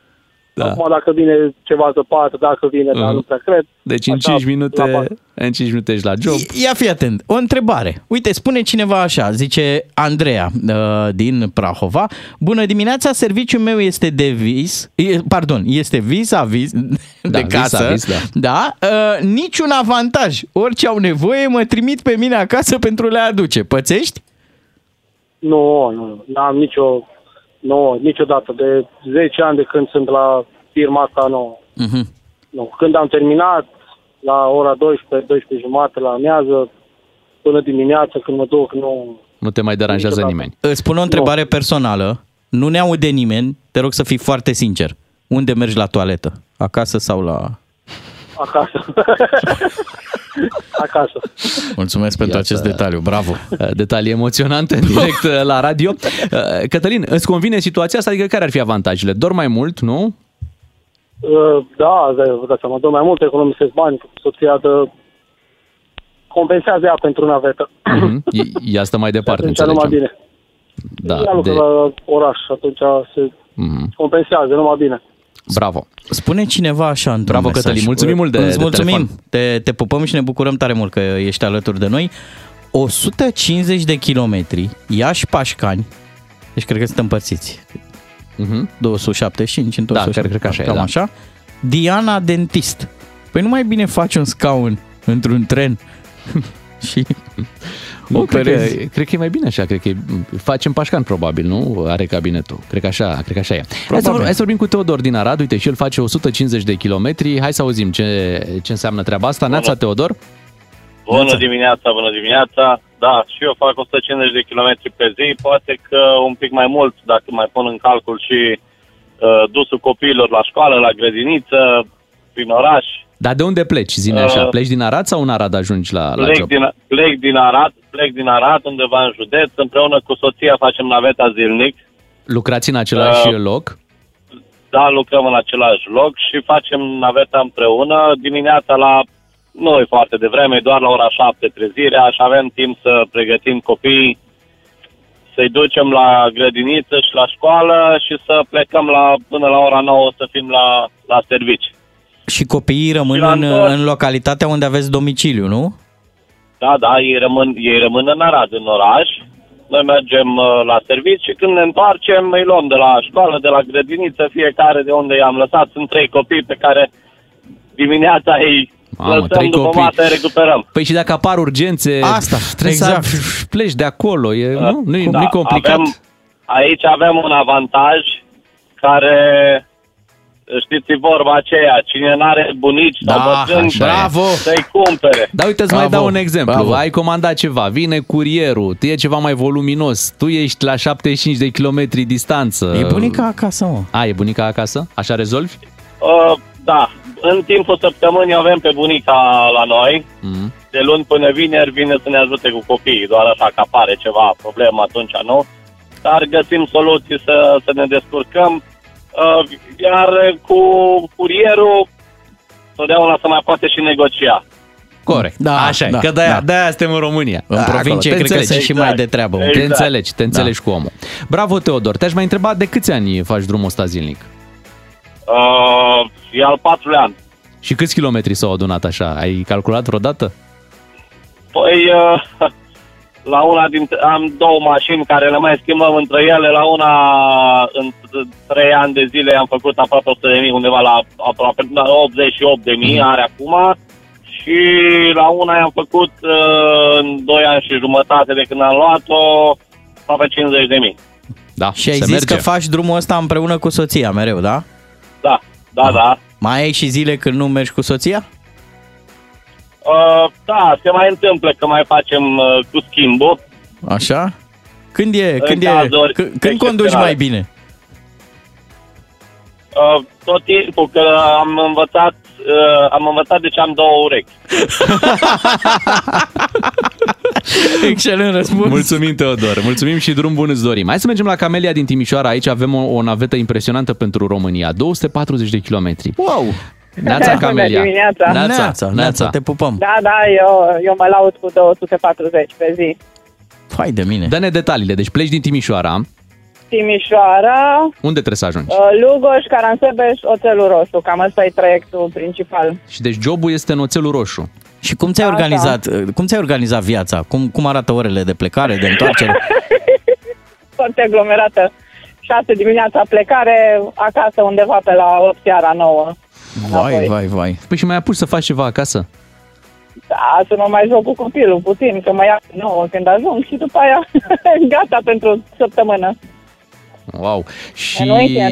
Da. Acum dacă vine ceva zăpadă, dacă vine, dar Mhm. nu prea cred. Deci în Așa, 5 la minute, bani. în 5 minute ești la job. Ia fi atent, o întrebare. Uite, spune cineva așa, zice Andreea uh, din Prahova. Bună dimineața, serviciul meu este de vis, e, pardon, este vis-a-vis de Da, casă. vis-a-vis, da. da uh, niciun avantaj. Orice au nevoie, mă trimit pe mine acasă pentru a le aduce. Pățești? Nu, nu, n-am nicio, nu, niciodată. De 10 ani de când sunt la firma asta, nu. Uh-huh. nu. Când am terminat, la ora 12, 12 jumate, la amiază, până dimineața, când mă duc, nu... Nu te mai deranjează Niciodată. nimeni. Îți spun o întrebare personală. Nu ne aude nimeni, te rog să fii foarte sincer. Unde mergi la toaletă? Acasă sau la... Acasă. acasă. Mulțumesc pentru Iată. acest detaliu, bravo. Detalii emoționante în direct uh, la radio. Uh, Cătălin, îți convine situația asta? Adică care ar fi avantajele? Dor mai mult, nu? Uh, Da, da, vă dați seama, dă mai mult, economisesc bani, soția dă... compensează ea pentru navetă. Mhm. E- Ea stă mai departe, atunci numai înțelegem. bine. Da, ea lucră de... la oraș, atunci se Mhm. compensează, numai bine. Bravo. Spune cineva așa într-un Bravo, mesaj. Cătălin. Mulțumim mult de- Îți de mulțumim. telefon. Te, te pupăm și ne bucurăm tare mult că ești alături de noi. 150 de kilometri, Iași-Pașcani, deci cred că sunt împărțiți. Mhm. 275 în Da, 275, cred- cred că așa e, cam da. așa. Diana Dentist. Păi nu mai bine faci un scaun într-un tren și Nu, cred că, operezi. cred că e mai bine așa, cred că e, facem pașcan probabil, nu? Are cabinetul. Cred că așa, cred că așa e. Hai să, vor- hai să vorbim cu Teodor din Arad, uite și el face 150 de kilometri. Hai să auzim ce, ce înseamnă treaba asta. Neața, Teodor? Bună dimineața, bună dimineața. Da, și eu fac 150 de kilometri pe zi, poate că un pic mai mult dacă mai pun în calcul și uh, dusul copiilor la școală, la grădiniță, prin oraș. Dar de unde pleci, zine așa? Uh, Pleci din Arad sau în Arad ajungi la, la Plec job? din, plec din Arad, plec din Arad undeva în județ, împreună cu soția facem naveta zilnic. Lucrați în același Uh, loc? Da, lucrăm în același loc și facem naveta împreună. Dimineața la, nu e foarte devreme, doar la ora 7 trezirea și avem timp să pregătim copiii, să-i ducem la grădiniță și la școală și să plecăm la, până la ora 9 să fim la, la servici. Și copiii rămân Și la în, întors. în localitatea unde aveți domiciliu, nu? Da, da, ei rămân, ei rămân în Arad, în oraș. Noi mergem uh, la servici și când ne întoarcem îi luăm de la școală, de la grădiniță, fiecare de unde i-am lăsat. Sunt trei copii pe care dimineața îi Mamă, lăsăm trei după copii. masă, îi recuperăm. Păi și dacă apar urgențe, Asta, trebuie exact. să pleci de acolo. E, nu? Nu-i, Da, nu-i complicat? Avem, aici avem un avantaj care, știți vorba aceea, cine n-are bunici Da, sau bătrâni, așa e. Bravo! să-i cumpere. Da, uite, îți mai Bravo, dau un exemplu. bravo. Ai comandat ceva, vine curierul, e ceva mai voluminos, tu ești la 75 de kilometri distanță. E bunica acasă, mă. A, e bunica acasă? Așa rezolvi? Uh, da, în timpul săptămânii avem pe bunica la noi, Mm. de luni până vineri vine să ne ajute cu copiii, doar așa că apare ceva problemă atunci nu, dar găsim soluții să, să ne descurcăm, uh, iar cu curierul totdeauna se mai poate și negocia. Corect. Da, Așa e, da, că de-aia, da. de-aia suntem în România. În Da, provincie acolo, te cred că înțelegi. sunt și mai de treabă. Te Exact. înțelegi, te înțelegi cu omul. Bravo, Teodor. Te-aș mai întreba de câți ani faci drumul ăsta zilnic? Uh, e al patrulea an. Și câți kilometri s-au adunat așa? Ai calculat vreodată? Păi, uh, la una dintre, am două mașini care le mai schimbăm între ele. La una, în trei ani de zile, am făcut aproape 100 de mii, undeva la aproape la 88 de mii, are acum. și la una i-am făcut uh, în 2 ani și jumătate de când am luat-o aproape 50 de mii. Da, Și ai se zis merge. că faci drumul ăsta împreună cu soția mereu, da? Da, da, da. Mai ai și zile când nu mergi cu soția? Uh, da, se mai întâmplă că mai facem uh, cu schimbul. Așa? Când e, În când, e, cazuri când, când conduci excepționale. mai bine? Uh, tot timpul că am învățat, uh, am învățat de ce am două urechi. Excelent răspuns. Mulțumim, Teodor. Mulțumim și drum bun îți dorim. Hai să mergem la Camelia din Timișoara. Aici avem o, o navetă impresionantă pentru România. 240 de kilometri. Wow! Neața, Camelia. Bună dimineața. Neața, Neața, Neața. Neața, te pupăm. Da, da, eu, eu mă laud cu 240 pe zi. Hai de mine. Dă-ne detaliile. Deci pleci din Timișoara. Timișoara, Unde trebuie să ajungi? uh, Lugoș, Caransebeș, Oțelul Roșu. Cam ăsta e traiectul principal. Și deci jobul este în Oțelul Roșu. Și cum ți-ai Așa. organizat, cum ți-ai organizat viața? Cum, cum arată orele de plecare, de întoarcere? Foarte aglomerată. 6 dimineața plecare, acasă undeva pe la 8 seara 9. Vai, vai, vai. Păi și mai apuci să faci ceva acasă? Da, să mă mai joc cu copilul puțin, că mă ia 9 când ajung și după aia gata pentru săptămână. Wow. Și În weekend.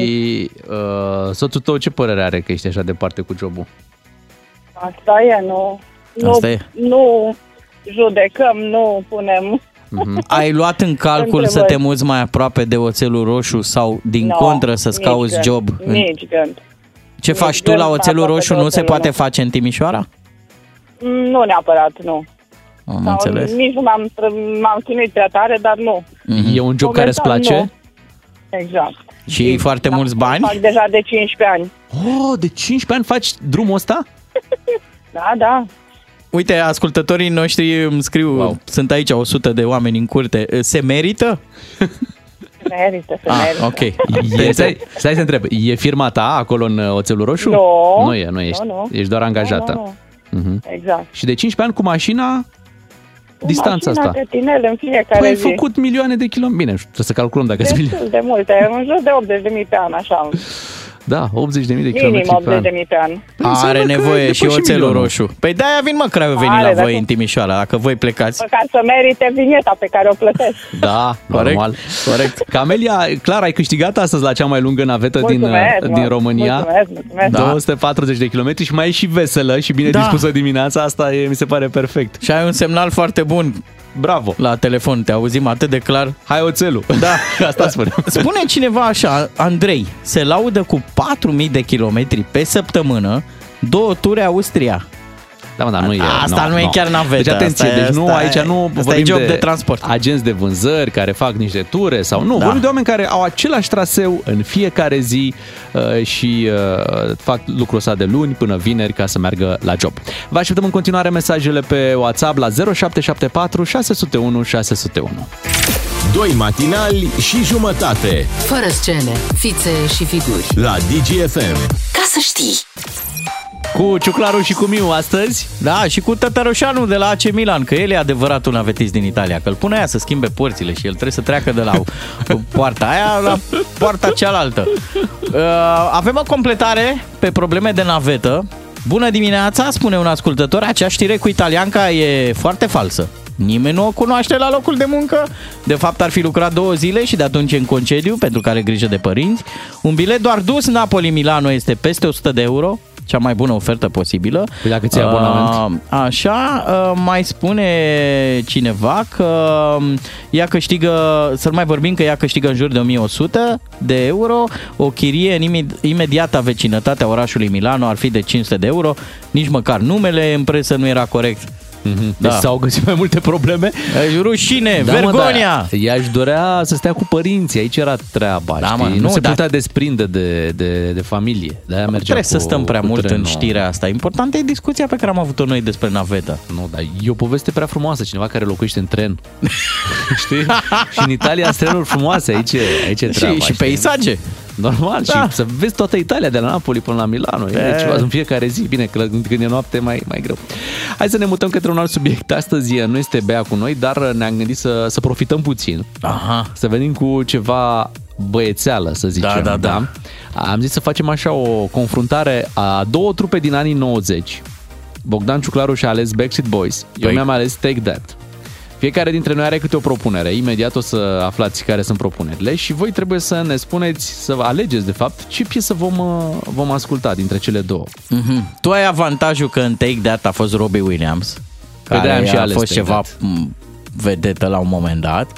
uh, soțul tău ce părere are că ești așa departe cu jobul? Asta e, nu, nu, Asta e. nu judecăm, nu punem... Mhm. Ai luat în calcul să Întrebări. te muți mai aproape de oțelul roșu sau din No, contră să-ți nici cauți gând, job? în- Nici gând. Ce nici faci tu gând la să oțelul aproape roșu de nu se oțelul poate roșu. face în Timișoara? Mm, Nu neapărat, nu. Am Sau înțeles. Nici nu m-am, stră- m-am chinuit prea tare, dar nu. E un job care îți Momentan, place? nu. Exact. Și iei foarte mulți bani? Fac deja de 15 ani. Oh, de 15 ani faci drumul ăsta? Da, da. Uite, ascultătorii noștri îmi scriu, wow. sunt aici 100 de oameni în curte. Se merită? Merită, se Ah, merită. ok. E, stai, stai să întreb, e firma ta acolo în uh, Oțelul Roșu? Nu. Nu e, nu ești. Nu, nu. Ești doar angajată. Nu, nu, Mhm. Exact. Și de 15 ani cu mașina, distanța Mașina asta. de tinel în fiecare Păi ai zi. făcut milioane de kilometri. Bine, trebuie să calculăm dacă sunt milioane. Destul de multe, în jur de 80.000 pe an, așa. Da, 80.000 de Minim kilometri pe an. 80.000 pe an. Are nevoie și depăși oțelul milionul. roșu. Păi de-aia vin mă craiovenii Are, la voi dacă- în Timișoara, dacă voi plecați. Măcar să merite vinieta pe care o plătesc. Da, Corect, normal. corect. Camelia, clar, ai câștigat astăzi la cea mai lungă navetă din, Mulțumesc, uh, mă. din România. Mulțumesc, mulțumesc. Da. 240 de kilometri și mai e și veselă și bine Da. dispusă dimineața. Asta e, mi se pare perfect. Și ai un semnal foarte bun Bravo. la telefon, te auzim atât de clar. Hai oțelul. Da. Asta spune. Spune cineva așa, Andrei, se laudă cu 4.000 de kilometri pe săptămână, două ture Austria. Da, mă, dar nu e. Asta nu e chiar navetă, Deci atenție, asta e- deci nu, asta e- aici nu asta e vorbim job de transport. agenți de vânzări care fac niște ture sau nu. Da. Vorbim de oameni care au același traseu în fiecare zi uh, și uh, fac lucrul ăsta de luni până vineri ca să meargă la job. Vă așteptăm în continuare mesajele pe WhatsApp la 0774 601 601. Doi matinali și jumătate Fără scene, fițe și figuri. la DGFM. Ca să știi! Cu Ciuclaru și cu Miu astăzi. Da, și cu Tătărușanu de la AC Milan, că el e adevăratul navetist din Italia, că îl pune aia să schimbe porțile și el trebuie să treacă de la poarta aia la poarta cealaltă. Uh, avem o completare pe probleme de navetă. Bună dimineața, spune un ascultător, acea știre cu italianca e foarte falsă. Nimeni nu o cunoaște la locul de muncă. De fapt, ar fi lucrat două zile și de atunci în concediu, pentru că are grijă de părinți. Un bilet doar dus Napoli-Milano este peste 100 de euro, cea mai bună ofertă posibilă. Păi dacă ți-ai abonament. Uh, Așa, uh, mai spune cineva că um, ea câștigă, să mai vorbim că ea câștigă în jur de 1100 de euro, o chirie în ime- imediata vecinătatea orașului Milano ar fi de 500 de euro, nici măcar numele în presă nu era corect. Deci Da. s-au găsit mai multe probleme. Deci, Rușine, Da, mă, vergonia! dar ea își dorea să stea cu părinții, aici era treaba, Da, știi? mă, nu, nu, se dar- putea desprinde de, de, de familie. De-aia mergea Trebuie să cu, stăm prea cu mult în trenul. știrea asta. Important e discuția pe care am avut-o noi despre navetă. Nu, dar e o poveste prea frumoasă, cineva care locuiește în tren. știi? și în Italia sunt trenuri frumoase, aici, e- aici e treaba. și, și știi? peisaje. Normal, Da. și să vezi toată Italia, de la Napoli până la Milano. E E. ceva în fiecare zi. Bine, că când e noapte mai, mai greu. Hai să ne mutăm către un alt subiect. Astăzi nu este Bea cu noi, dar ne-am gândit să, să profităm puțin. Aha. Să venim cu ceva băiețeală, să zicem. da, da. Am zis să facem așa o confruntare a două trupe din anii 90 Bogdan Ciuclaru și-a ales Backstreet Boys. Eu Păi- mi-am ales Take That. Fiecare dintre noi are câte o propunere. Imediat o să aflați care sunt propunerile și voi trebuie să ne spuneți, să alegeți de fapt ce piesă vom, uh, vom asculta dintre cele două. Mhm. Tu ai avantajul că în Take That a fost Robbie Williams, Păi de-aia am care și a ales fost Take ceva That. m, vedetă la un moment dat.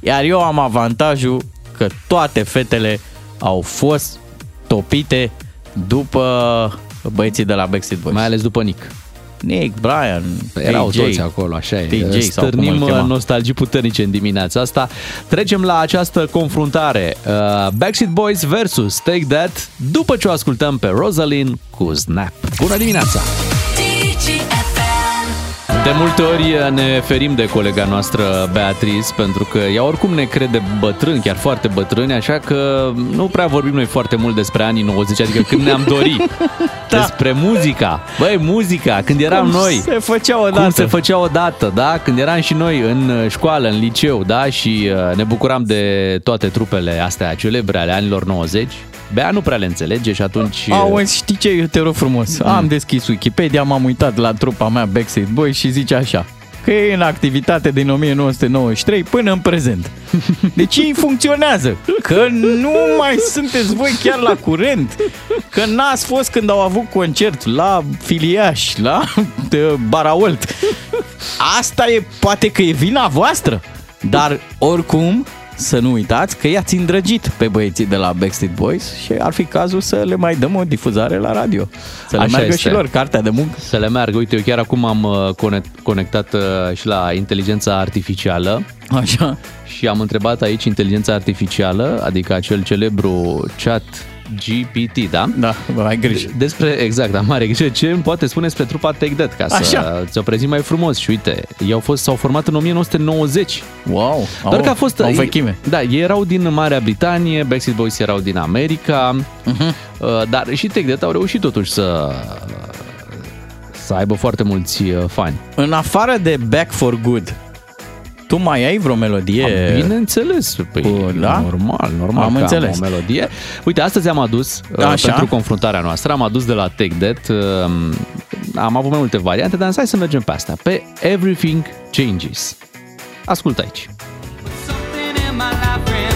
Iar eu am avantajul că toate fetele au fost topite după băieții de la Backstreet Boys. Mai ales după Nick. Nick, Brian, Erau TJ. toți acolo, așa e. TJ sau cum Stârnim îl chema. uh, nostalgii puternice în dimineața asta. Trecem la această confruntare. Uh, Backstreet Boys versus Take That, după ce o ascultăm pe Rosalind cu Snap. Bună dimineața! De multe ori ne ferim de colega noastră Beatrice pentru că ea oricum ne crede bătrâni, chiar foarte bătrâni, așa că nu prea vorbim noi foarte mult despre anii 90, adică când ne-am dorit da. despre muzica. Băi, muzica, când eram Cum noi. se făcea odată. Cum se făcea odată, da? Când eram și noi în uh, școală, în liceu, da? Și uh, ne bucuram de toate trupele astea celebre ale anilor 90. Bea nu prea le înțelege și atunci... uh, Auzi, știi ce? Eu te rog frumos. Mm. Am deschis Wikipedia, m-am uitat la trupa mea Backstreet Boys și zice așa că e în activitate din 1993 până în prezent. Deci ei funcționează. Că nu mai sunteți voi chiar la curent. Că n-ați fost când au avut concert la Filiaș, la de Baraolt. Asta e, poate că e vina voastră. Dar oricum, să nu uitați că i-ați îndrăgit pe băieții de la Backstreet Boys și ar fi cazul să le mai dăm o difuzare la radio. Să le Așa meargă este. și lor cartea de muncă. Să le meargă. Uite, eu chiar acum am uh, conect- conectat uh, și la inteligența artificială. Așa. Și am întrebat aici inteligența artificială, adică acel celebru chat GPT, da? Da, ai grijă. Despre, exact, am mare grijă. Ce îmi poate spune despre trupa Take That, ca să Așa. ți-o prezint mai frumos. Și uite, ei au fost, s-au format în 1990. Wow! Doar că a fost... Au vechime. Da, ei erau din Marea Britanie, Backstreet Boys erau din America, Mhm. uh-huh. dar și Take That au reușit totuși să să aibă foarte mulți uh, fani. În afară de Back for Good, tu mai ai vreo melodie? A, bineînțeles, păi, Cu- da? normal, normal Am că înțeles. am o melodie. Uite, astăzi am adus, uh, Așa. pentru confruntarea noastră, am adus de la Take That, uh, am avut mai multe variante, dar hai să mergem pe asta, pe Everything Changes. Ascultă aici. Trupa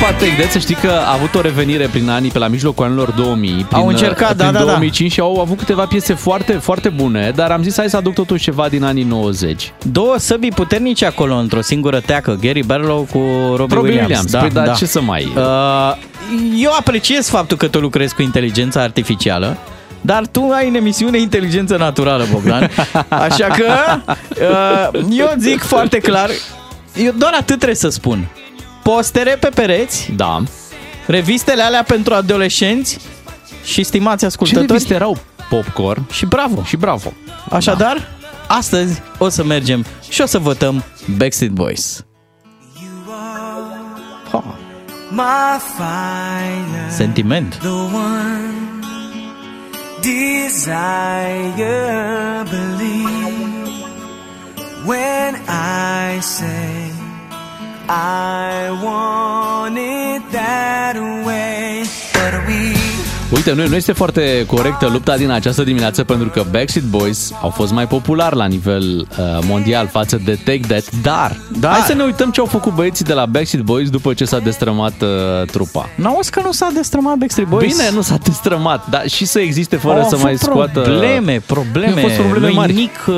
Take That, să știi că a avut o revenire prin anii, pe la mijlocul anilor 2000. Prin, Au încercat, prin da, da, da. 2005 și au avut câteva piese foarte, foarte bune, dar am zis hai să aduc totuși ceva din anii 90. Două săbii puternice acolo într-o singură teacă, Gary Barlow cu Robbie, Robbie Williams. Williams, păi da, ce să mai- Uh, eu apreciez faptul că tu lucrezi cu inteligența artificială, dar tu ai în emisiune inteligență naturală, Bogdan. Așa că uh, eu zic foarte clar, eu doar atât trebuie să spun. Postere pe pereți, Da. revistele alea pentru adolescenți și stimați Ce ascultători. reviste erau? Popcorn Și bravo! și bravo. Așadar, astăzi o să mergem și o să votăm Backstreet Boys. Ha, My fire, sentiment. the one desire, believe when I say Uite, nu, nu este foarte corectă lupta din această dimineață pentru că Backstreet Boys au fost mai populari la nivel uh, mondial față de Take That, dar Dar- hai să ne uităm ce au făcut băieții de la Backstreet Boys după ce s-a destrămat uh, trupa. N-auzi că nu s-a destrămat Backstreet Boys? Bine, nu s-a destrămat, dar și să existe fără Au să avut mai scoată... probleme, probleme. Au fost probleme Lui mari. Nick uh,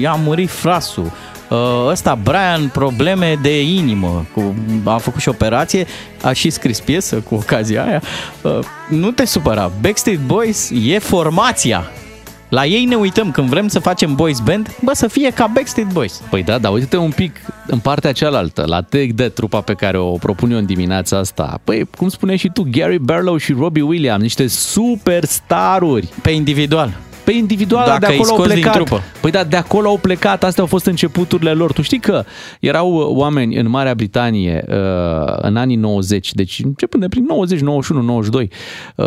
i-a murit frasul. Uh, ăsta, Brian, probleme de inimă. Cu, a făcut și operație, a și scris piesă cu ocazia aia. Uh, nu te supăra. Backstreet Boys e formația. La ei ne uităm când vrem să facem boys band, bă, să fie ca Backstreet Boys. Păi da, dar uite-te un pic în partea cealaltă, la Take That, trupa pe care o propun eu în dimineața asta. Păi, cum spuneai și tu, Gary Barlow și Robbie Williams, niște superstaruri. Pe individual. Pe individual, Dacă de îi acolo au scoți din plecat. trupă. Păi da, de acolo au plecat, astea au fost începuturile lor. Tu știi că erau uh, oameni în Marea Britanie uh, în anii 90, deci începând de prin 90, 91, 92, uh,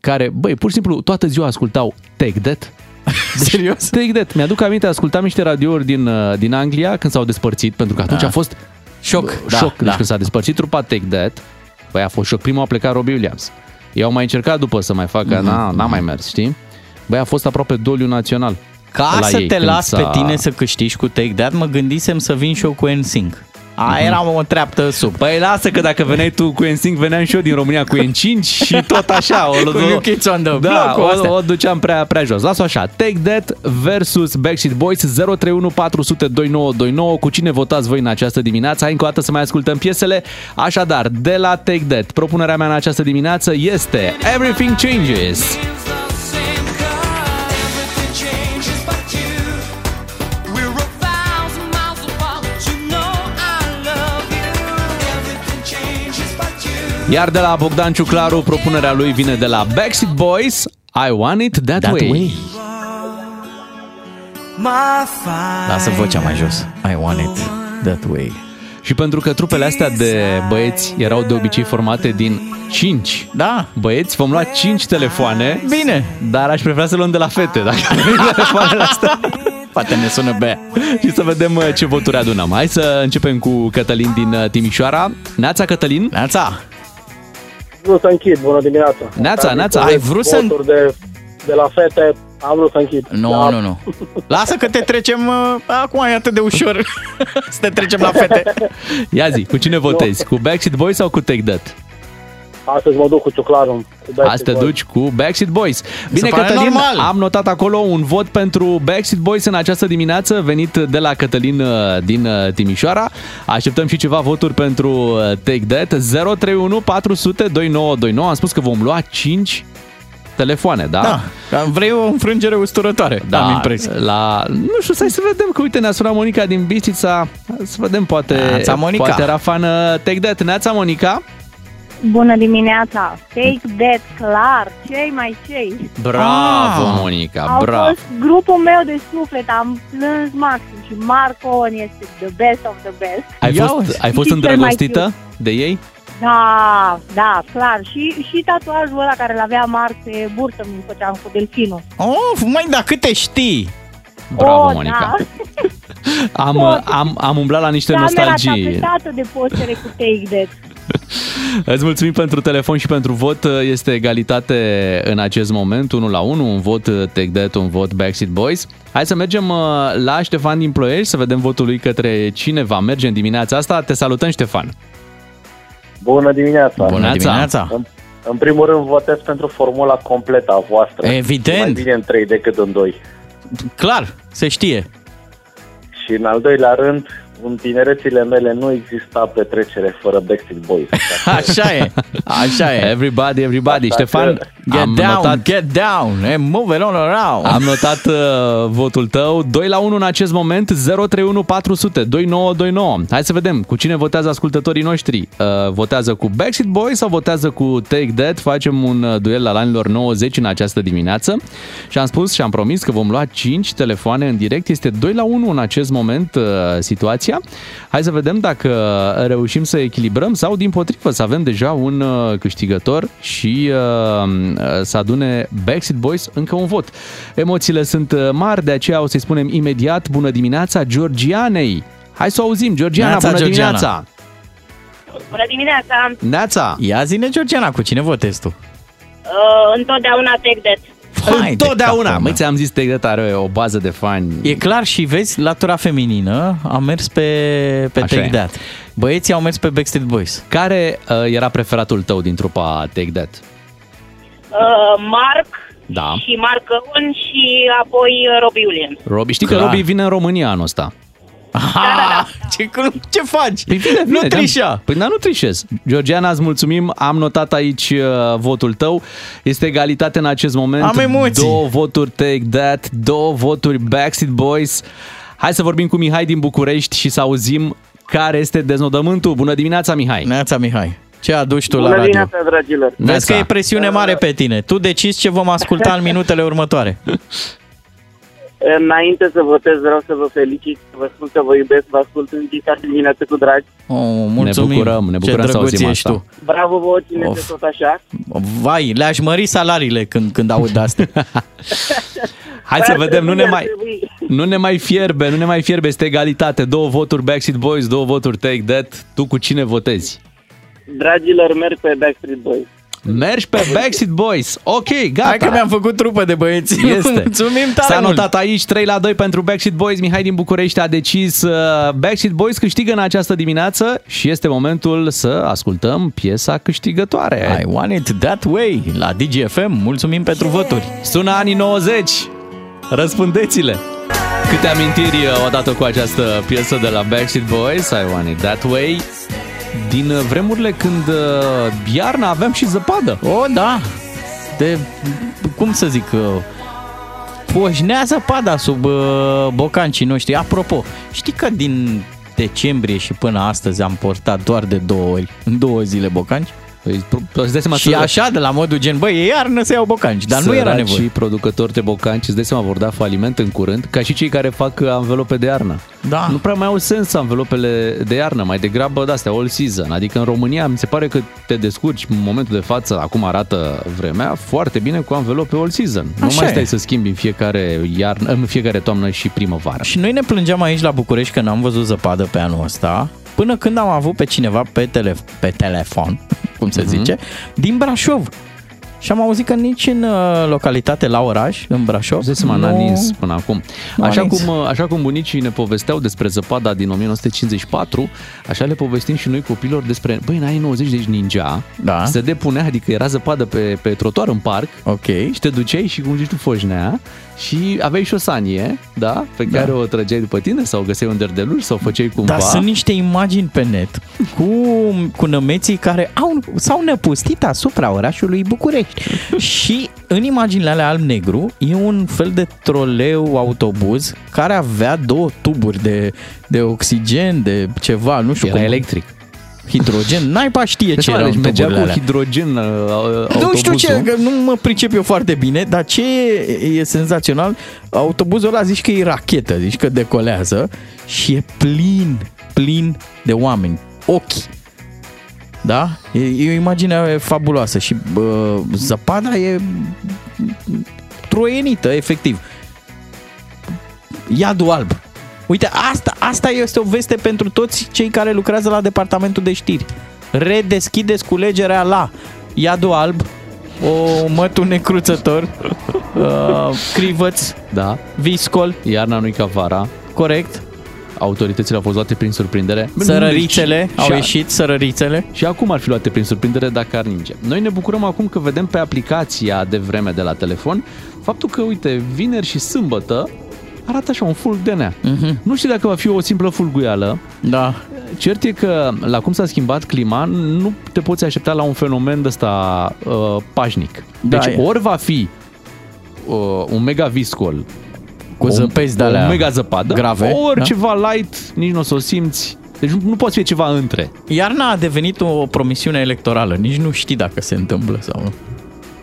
care, băi, pur și simplu toată ziua ascultau Take That, Serios? Take That. Mi-aduc aminte, ascultam niște radiouri din, uh, din Anglia când s-au despărțit, pentru că atunci Da. a fost Șoc, șoc. da, Deci da. când s-a despărțit trupa Take That, băi, a fost șoc. Primul a plecat Robbie Williams. Ei au mai încercat după să mai facă, Mhm. n-a, n-a mai mers, știi? Băi, a fost aproape doliu național. Ca la să ei te când las pe s-a- tine să câștigi cu Take That, mă gândisem să vin și eu cu NSYNC. Aia era o treaptă sub. Păi lasă că dacă veneai tu cu NSYNC, veneam și eu din România cu N5 și tot așa. O, Cu New Kids on the da, Block, cu astea. o, o duceam prea, prea jos. Las-o așa. Take That versus Backstreet Boys 031 400 2929. Cu cine votați voi în această dimineață? Hai încă o dată să mai ascultăm piesele. Așadar, de la Take That, propunerea mea în această dimineață este Everything Changes. Iar de la Bogdan Ciuclaru, propunerea lui vine de la Backstreet Boys, I Want It That, That way. way. My fire. Lasă vocea mai jos. I want it that way. Și pentru că trupele astea de băieți erau de obicei formate din 5 da. băieți, vom lua 5 telefoane. Bine. Dar aș prefera să luăm de la fete, dacă avem telefoanele astea. Poate ne sună bea. Și să vedem uh, ce voturi adunăm. Hai să începem cu Cătălin din uh, Timișoara. Neața, Cătălin. Neața. Vrut să închid, bună dimineața. Neața, Am neața, zis ai vrut să- voturi De, de la fete, am vrut să închid. Nu, Da. nu, nu. Lasă că te trecem, uh, acum e atât de ușor să te trecem la fete. Ia zi, cu cine votezi? Cu Backstreet Boys sau cu Take That? Astăzi mă duc cu ciuclarul. Cu Backstreet Azi te Boys. duci cu Backstreet Boys. Bine, Se pare Cătălin, normal. am notat acolo un vot pentru Backstreet Boys în această dimineață, venit de la Cătălin uh, din uh, Timișoara. Așteptăm și ceva voturi pentru uh, Take That. 031 400 2929. Am spus că vom lua 5 telefoane, da? Da. Vrei o înfrângere usturătoare, Da, am impresia. la, nu știu, stai să vedem, că uite, ne-a sunat Monica din Bistrița, să vedem, poate, Neața, Monica. poate era fană Take That. Neața, Monica? Bună dimineața! Take that, clar, cei mai cei. Bravo, Ah. Monica, Au bravo. fost grupul meu de suflet, am plâns maxim și Marco Owen este the best of the best. Ai Ia fost, uzi. ai fost Și cel mai îndrăgostită cute. de ei? Da, da, clar. Și, și tatuajul ăla care l-avea Marc pe bursă mi făceam cu delfinul. Of, mai da, câte știi? Bravo, oh, Monica. Da. Am, am, am umblat la niște Camera nostalgii. tapetată de postere cu Take That. Îți mulțumim pentru telefon și pentru vot. Este egalitate în acest moment, 1 la 1, un vot Take That, un vot Backstreet Boys. Hai să mergem uh, la Ștefan din Ploiești să vedem votul lui către cine va merge în dimineața asta. Te salutăm, Ștefan. Bună dimineața. Bună dimineața. În, în primul rând votez pentru formula completă a voastră. Evident. Mai bine în 3 decât în 2. Clar, se știe. Și în al doilea rând, în tinerețile mele nu exista petrecere fără Backstreet Boys. Așa e, așa e. Everybody, everybody. Așa Ștefan, că- Get am down, notat get down and move it on around. Am notat uh, votul tău 2 la 1 în acest moment 031 400 2929 Hai să vedem cu cine votează ascultătorii noștri uh, Votează cu Backstreet Boys sau votează cu Take That Facem un uh, duel al anilor 90 în această dimineață Și am spus și am promis că vom lua 5 telefoane în direct Este 2 la 1 în acest moment uh, situația Hai să vedem dacă reușim să echilibrăm Sau din potrivă să avem deja un uh, câștigător Și uh, să adune Backstreet Boys încă un vot. Emoțiile sunt uh, mari, de aceea o să-i spunem imediat bună dimineața Georgianei. Hai să o auzim, Georgiana, Neața, bună Georgiana. dimineața! Bună dimineața! Neața! Ia zine, Georgiana, cu cine votezi tu? Uh, întotdeauna Take That. Hai de Întotdeauna! capul Măi, meu. ți-am zis Take That are o bază de fani. E clar și vezi, latura feminină a mers pe, pe Așa Take e. That. Băieții au mers pe Backstreet Boys. Care uh, era preferatul tău din trupa Take That? Uh, Marc Da. și Marc Owen și apoi uh, Robbie Williams. Robbie. Știi că Clar. Robbie vine în România anul ăsta. Aha, ce, ce faci? Păi vine, vine, nu da. trișa. Păi da, nu trișez. Georgiana, îți mulțumim. Am notat aici uh, votul tău. Este egalitate în acest moment. Am emoții. Două voturi Take That, două voturi Backstreet Boys. Hai să vorbim cu Mihai din București și să auzim care este deznodământul. Bună dimineața, Mihai! Neața, Mihai. Ce aduci tu la Bună radio? dimineața, dragilor. Vezi că Neața. e presiune mare pe tine. Tu decizi ce vom asculta în minutele următoare. Înainte să votez, vreau să vă felicit, să vă spun că vă iubesc, vă ascult în fiecare dimineață cu drag. Oh, mulțumim. Ne bucurăm, ne bucurăm Ce să drăguț auzim ești asta. tu. Bravo vouă, țineți Of. tot așa. Vai, le-aș mări salariile când, când aud astea. Hai să Ar vedem, nu trebui, ne ar mai, trebui. nu ne mai fierbe, nu ne mai fierbe, este egalitate. Două voturi Backstreet Boys, două voturi Take That. Tu cu cine votezi? Dragilor, merg pe Backstreet Boys. Mergi pe Backstreet Boys. Ok, gata. Hai că mi-am făcut trupă de băieți. Este. Mulțumim tare S-a mult. notat aici 3 la 2 pentru Backstreet Boys. Mihai din București a decis uh, Backstreet Boys câștigă în această dimineață și este momentul să ascultăm piesa câștigătoare. I want it that way la DGFM. Mulțumim pentru voturi. Sună anii 90. Răspundeți-le. Câte amintiri uh, odată cu această piesă de la Backstreet Boys, I Want It That Way, din uh, vremurile când uh, iarna aveam și zăpadă. O, da. De, cum să zic, uh, poșnea zăpada sub uh, bocancii noștri. Apropo, știi că din decembrie și până astăzi am portat doar de două ori, în două zile bocanci? Păi, îți dai seama și să- așa, de la modul gen, băi, e iarnă să iau bocanci, dar nu era Săraci nevoie. și producători de bocanci, îți dai seama, vor da faliment în curând, ca și cei care fac uh, anvelope de iarnă. Da. Nu prea mai au sens anvelopele de iarnă, mai degrabă de astea, all season. Adică în România mi se pare că te descurci în momentul de față, acum arată vremea, foarte bine cu anvelope all season. nu Așa mai e. stai să schimbi în fiecare, iarnă, în fiecare toamnă și primăvară. Și noi ne plângeam aici la București că n-am văzut zăpadă pe anul ăsta, până când am avut pe cineva pe, tele- pe telefon, cum se zice, din Brașov. Și am auzit că nici în uh, localitate, la oraș, în Brașov, Îți dai seama, n-a nins până acum. Nu a Așa nins. cum, așa cum bunicii ne povesteau despre zăpada din 1954, așa le povestim și noi copilor despre, băi, în anii 90 deci ningea, Da. se depunea, adică era zăpadă pe, pe trotuar în parc Ok. și te duceai și, cum zici tu, foșnea și aveai și o sanie, da, pe Da. care o trăgeai după tine sau o găseai un derdeluș sau o făceai cumva. Dar sunt niște imagini pe net cu, cu nămeții care au, s-au năpustit asupra orașului București. și în imaginile alea alb-negru e un fel de troleu autobuz care avea două tuburi de, de oxigen, de ceva, nu știu Era cum. electric. Hidrogen, naiba știe Deci, ce mă, era deci în mergea tuburile cu alea. hidrogen uh, Nu autobuzul. știu ce, că nu mă pricep eu foarte bine, dar ce e, e senzațional, autobuzul ăla zici că e rachetă, zici că decolează și e plin, plin de oameni, ochi. Da? E, e o imagine fabuloasă și bă, zăpada e troienită, efectiv. Iadul alb. Uite, asta, asta este o veste pentru toți cei care lucrează la departamentul de știri. Redeschideți culegerea la Iadul alb, o mătu necruțător, uh, crivăț, Da. viscol, Iarna nu-i ca vara. corect, Autoritățile au fost luate prin surprindere. sărărițele, Și- au și- ieșit sărărițele. Și acum ar fi luate prin surprindere dacă ar ninge. Noi ne bucurăm acum că vedem pe aplicația de vreme de la telefon faptul că, uite, vineri și sâmbătă arată așa un fulg de nea. Mhm. Nu știu dacă va fi o simplă fulguială. Da. Cert e că, la cum s-a schimbat clima, nu te poți aștepta la un fenomen de ăsta uh, pașnic. Da, Deci e. ori va fi uh, un mega viscol Cu o- zăpezi de o alea mega zăpadă, grave, ori da? ceva light, nici nu o să o simți. Deci nu, nu poate fi ceva între. Iarna a devenit o promisiune electorală, nici nu știi dacă se întâmplă sau nu.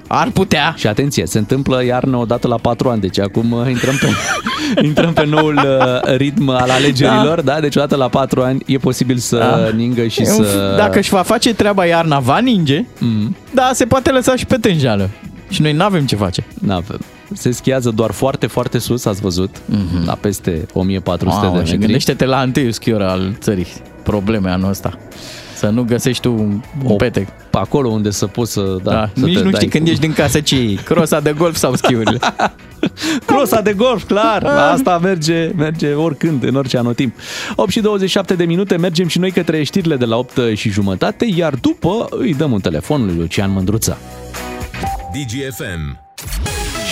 Ar putea. Și atenție, se întâmplă iarnă odată la 4 ani, deci acum uh, intrăm pe, intrăm pe noul uh, ritm al alegerilor, da. da? Deci odată la 4 ani e posibil să Da. ningă și E un f- să... Dacă își va face treaba iarna, va ninge, Mm, da, se poate lăsa și pe tânjeală. Și noi n-avem ce face. n-avem. Se schiază doar foarte, foarte sus, ați văzut, la peste 1400 Mamă, de Mhm. și metri. gândește-te la întâiul schior al țării. Probleme anul ăsta. Să nu găsești tu un, un O- petec. Pe acolo unde să poți să... Da, Da, să nici te nu dai știi cu- când ești din casă ce e, crosa de golf sau schiurile. Crosa de golf, clar. Asta merge, merge oricând, în orice anotimp. 8 și 27 de minute, mergem și noi către știrile de la 8 și jumătate, iar după îi dăm un telefon lui Lucian Mândruța. DGFM.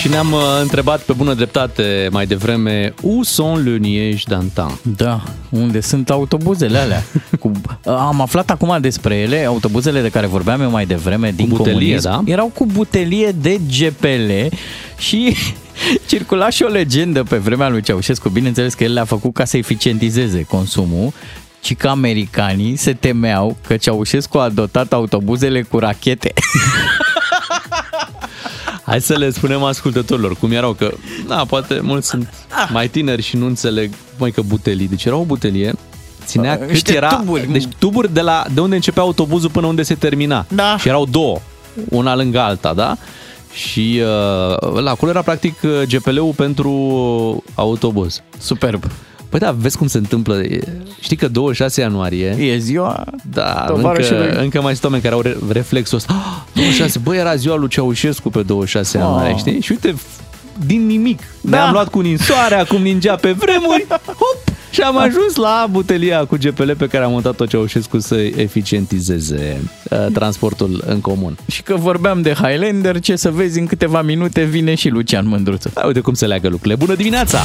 Și ne-am uh, întrebat pe bună dreptate mai devreme Où sont le niège d'antan? Da, unde sunt autobuzele alea? Cu, am aflat acum despre ele, autobuzele de care vorbeam eu mai devreme din butelie, comunism, da? erau cu butelie de GPL și circula și o legendă pe vremea lui Ceaușescu, bineînțeles că el le-a făcut ca să eficientizeze consumul, ci că americanii se temeau că Ceaușescu a dotat autobuzele cu rachete. Hai să le spunem ascultătorilor cum erau, că na, poate mulți sunt mai tineri și nu înțeleg mai că butelii. Deci era o butelie, ținea Uh, cât niște era, tuburi. deci tuburi de, la, de unde începea autobuzul până unde se termina. Da. Și erau două, una lângă alta, da? Și uh, la acolo era practic uh, GPL-ul pentru autobuz. Superb. Păi da, vezi cum se întâmplă. E- Știi că 26 ianuarie... E ziua Da, tovarășului. încă, încă mai sunt oameni care au re- reflexul ăsta. Ah, 26, băi, era ziua lui Ceaușescu pe 26 ianuarie, Oh. știi? Și uite, din nimic. Da. Ne-am luat cu ninsoare, acum ningea pe vremuri, hop, și am ajuns la butelia cu GPL pe care a montat-o Ceaușescu să eficientizeze uh, transportul în comun. Și că vorbeam de Highlander, ce să vezi, în câteva minute vine și Lucian Mândruță. Da, uite cum se leagă lucrurile. Bună dimineața!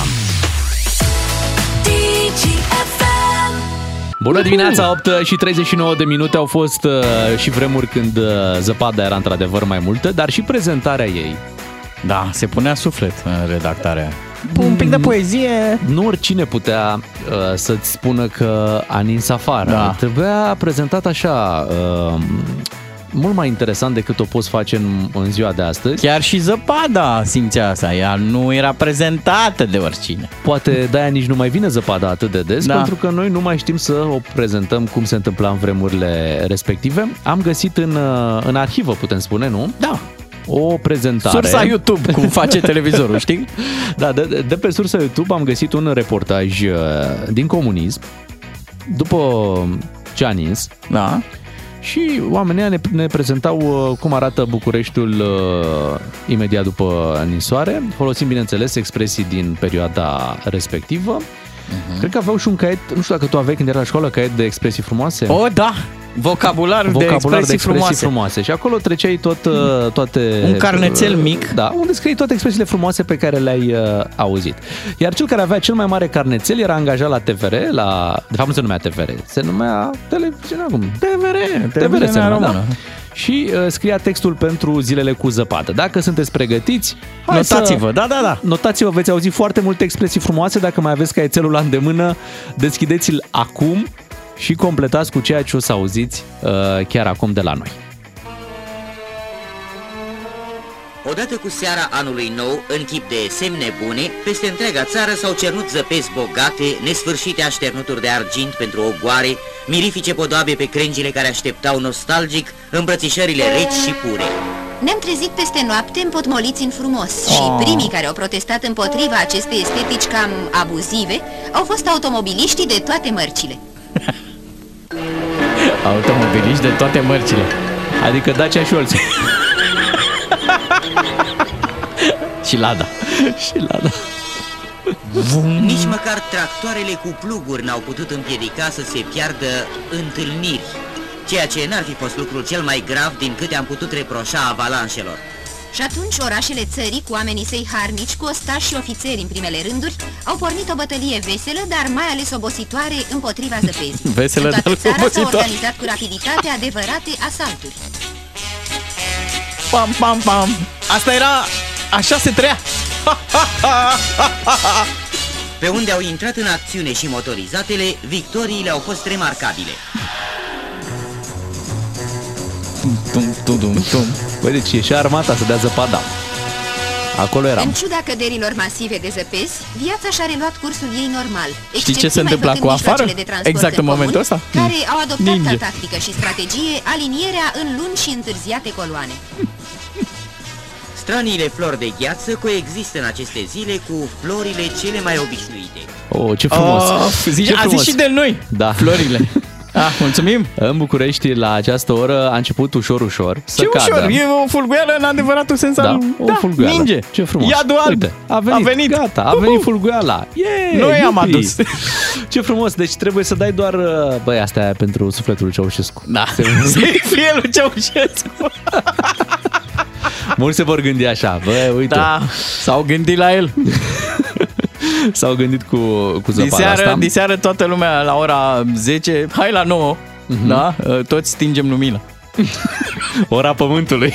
Bună dimineața, 8 și 39 de minute au fost uh, și vremuri când uh, zăpada era într-adevăr mai multă, dar și prezentarea ei. Da, se punea suflet în redactarea. Un pic de poezie. Nu oricine putea uh, să-ți spună că a nins afară. Da. Trebuia prezentat așa, uh, mult mai interesant decât o poți face în, în ziua de astăzi. Chiar și zăpada simțea asta, ea nu era prezentată de oricine. Poate de-aia nici nu mai vine zăpada atât de des, Da. pentru că noi nu mai știm să o prezentăm cum se întâmpla în vremurile respective. Am găsit în, uh, în arhivă, putem spune, nu? Da. O prezentare. Sursa YouTube, cum face televizorul, știi? Da, de, de pe sursa YouTube am găsit un reportaj uh, din comunism, după ce a nins, da. Și oamenii ăia ne, ne prezentau uh, cum arată Bucureștiul uh, imediat după ninsoare, folosind, bineînțeles, expresii din perioada respectivă. Uh-huh. Cred că aveau și un caiet, nu știu dacă tu aveai când era la școală, caiet de expresii frumoase. O, da! Vocabular, de Vocabular expresii, de expresii frumoase. frumoase. Și acolo treceai tot, uh, toate... Un carnețel uh, mic. Da, unde scriei toate expresiile frumoase pe care le-ai uh, auzit. Iar cel care avea cel mai mare carnețel era angajat la TVR, la... de fapt nu se numea TVR, se numea televiziunea acum. TVR, TVR se televiziunea numea, română. da. Și uh, scria textul pentru zilele cu zăpadă. Dacă sunteți pregătiți, hai Notați-vă, să... da, da, da. Notați-vă, veți auzi foarte multe expresii frumoase. Dacă mai aveți caietelul la îndemână, deschideți-l acum și completați cu ceea ce o să auziți uh, chiar acum de la noi. Odată cu seara anului nou, în chip de semne bune, peste întreaga țară s-au cernut zăpezi bogate, nesfârșite așternuturi de argint pentru ogoare, mirifice podoabe pe crengile care așteptau nostalgic îmbrățișările reci și pure. Ne-am trezit peste noapte împotmoliți în frumos și Oh. primii care au protestat împotriva acestei estetici cam abuzive au fost automobiliștii de toate mărcile. Automobiliști de toate mărcile. Adică Dacia și Olsen. și Lada. și Lada. Nici măcar tractoarele cu pluguri n-au putut împiedica să se piardă întâlniri, ceea ce n-ar fi fost lucrul cel mai grav din câte am putut reproșa avalanșelor. Și atunci orașele țării, cu oamenii săi harnici, cu ostași și ofițeri în primele rânduri, au pornit o bătălie veselă, dar mai ales obositoare împotriva zăpezii. Veselă, în toată dar țara s-au obositoare. organizat cu rapiditate adevărate asalturi. Pam, pam, pam. Asta era... Așa se trăia. Pe unde au intrat în acțiune și motorizatele, victoriile au fost remarcabile. Tum, tum, tum, tum. Băi, deci e și armata să dea zăpada. Acolo eram. În ciuda căderilor masive de zăpezi, viața și-a reluat cursul ei normal. Știi ce exceptiv se mai întâmpla făcând cu afară? mijloacele de transport Exact în comun, momentul ăsta? Care Hmm. au adoptat Ninge. ca tactică și strategie alinierea în lungi și întârziate coloane. Straniile flori de gheață coexistă în aceste zile cu florile cele mai obișnuite. Oh, ce frumos! Oh, zici- ce a frumos. zis și de noi, da. florile. Ah, mulțumim! În București, la această oră, a început ușor-ușor să Ce cadă. ușor, e o fulguială în adevăratul sens Da, al... o fulguială. ninge. Ce frumos. Ia doar, Uite, a venit, a venit. gata, a venit fulguiala. Yeah, Noi am iubi. adus. Ce frumos, deci trebuie să dai doar, uh, băi, astea e pentru sufletul lui Ceaușescu. Da, Se- să-i fie lui Ceaușescu. Mulți se vor gândi așa, bă, uite. Da, s-au gândit la el. S-au gândit cu, cu zăpada Diseară, asta. diseară toată lumea la ora 10, hai la 9, Mhm. da? Toți stingem lumina. Ora pământului.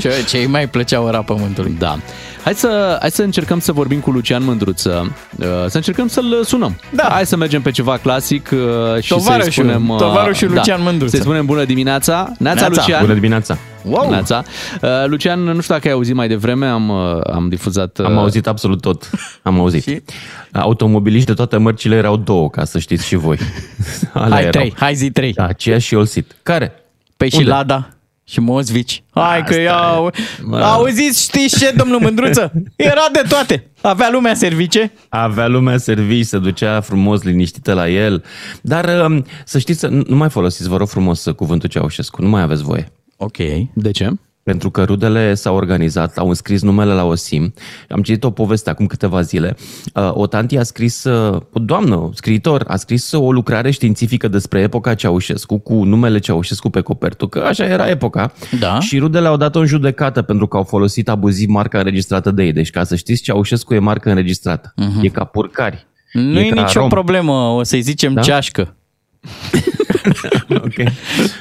Ce, ce îi mai plăcea ora pământului? Da. Hai să, hai să încercăm să vorbim cu Lucian Mândruță, uh, să încercăm să-l sunăm. Da. Hai să mergem pe ceva clasic uh, și să-i Tovarășul, spunem... uh, tovarășul Lucian Mândruță. Să-i spunem bună dimineața. Neața, Neața. Lucian. Bună dimineața! Wow. Neața. Uh, Lucian, nu știu dacă ai auzit mai devreme, am, uh, am difuzat... uh, Am auzit absolut tot. Am auzit. Automobiliști de toate mărcile erau două, ca să știți și voi. Alea Hai erau. trei, hai zi trei. Da, Cia și Olsit. Care? Păi și Unde? Lada? Și Mozvici. Hai că Asta iau... Mă. Auziți, știți ce, domnul Mândruță? Era de toate. Avea lumea service. Avea lumea servici, se ducea frumos, liniștită la el. Dar um, să știți, să nu mai folosiți, vă rog frumos, cuvântul Ceaușescu. Nu mai aveți voie. Ok. De ce? Pentru că rudele s-au organizat, au înscris numele la OSIM. Am citit o poveste acum câteva zile. Uh, O tanti a scris, uh, o doamnă, scriitor, a scris o lucrare științifică despre epoca Ceaușescu cu numele Ceaușescu pe copertul, că așa era epoca. Da. Și rudele au dat-o în judecată pentru că au folosit abuziv marca înregistrată de ei. Deci ca să știți, Ceaușescu e marcă înregistrată. Mhm. E ca purcari. Nu e ca nicio rom. problemă, o să-i zicem Da? ceașcă. ok.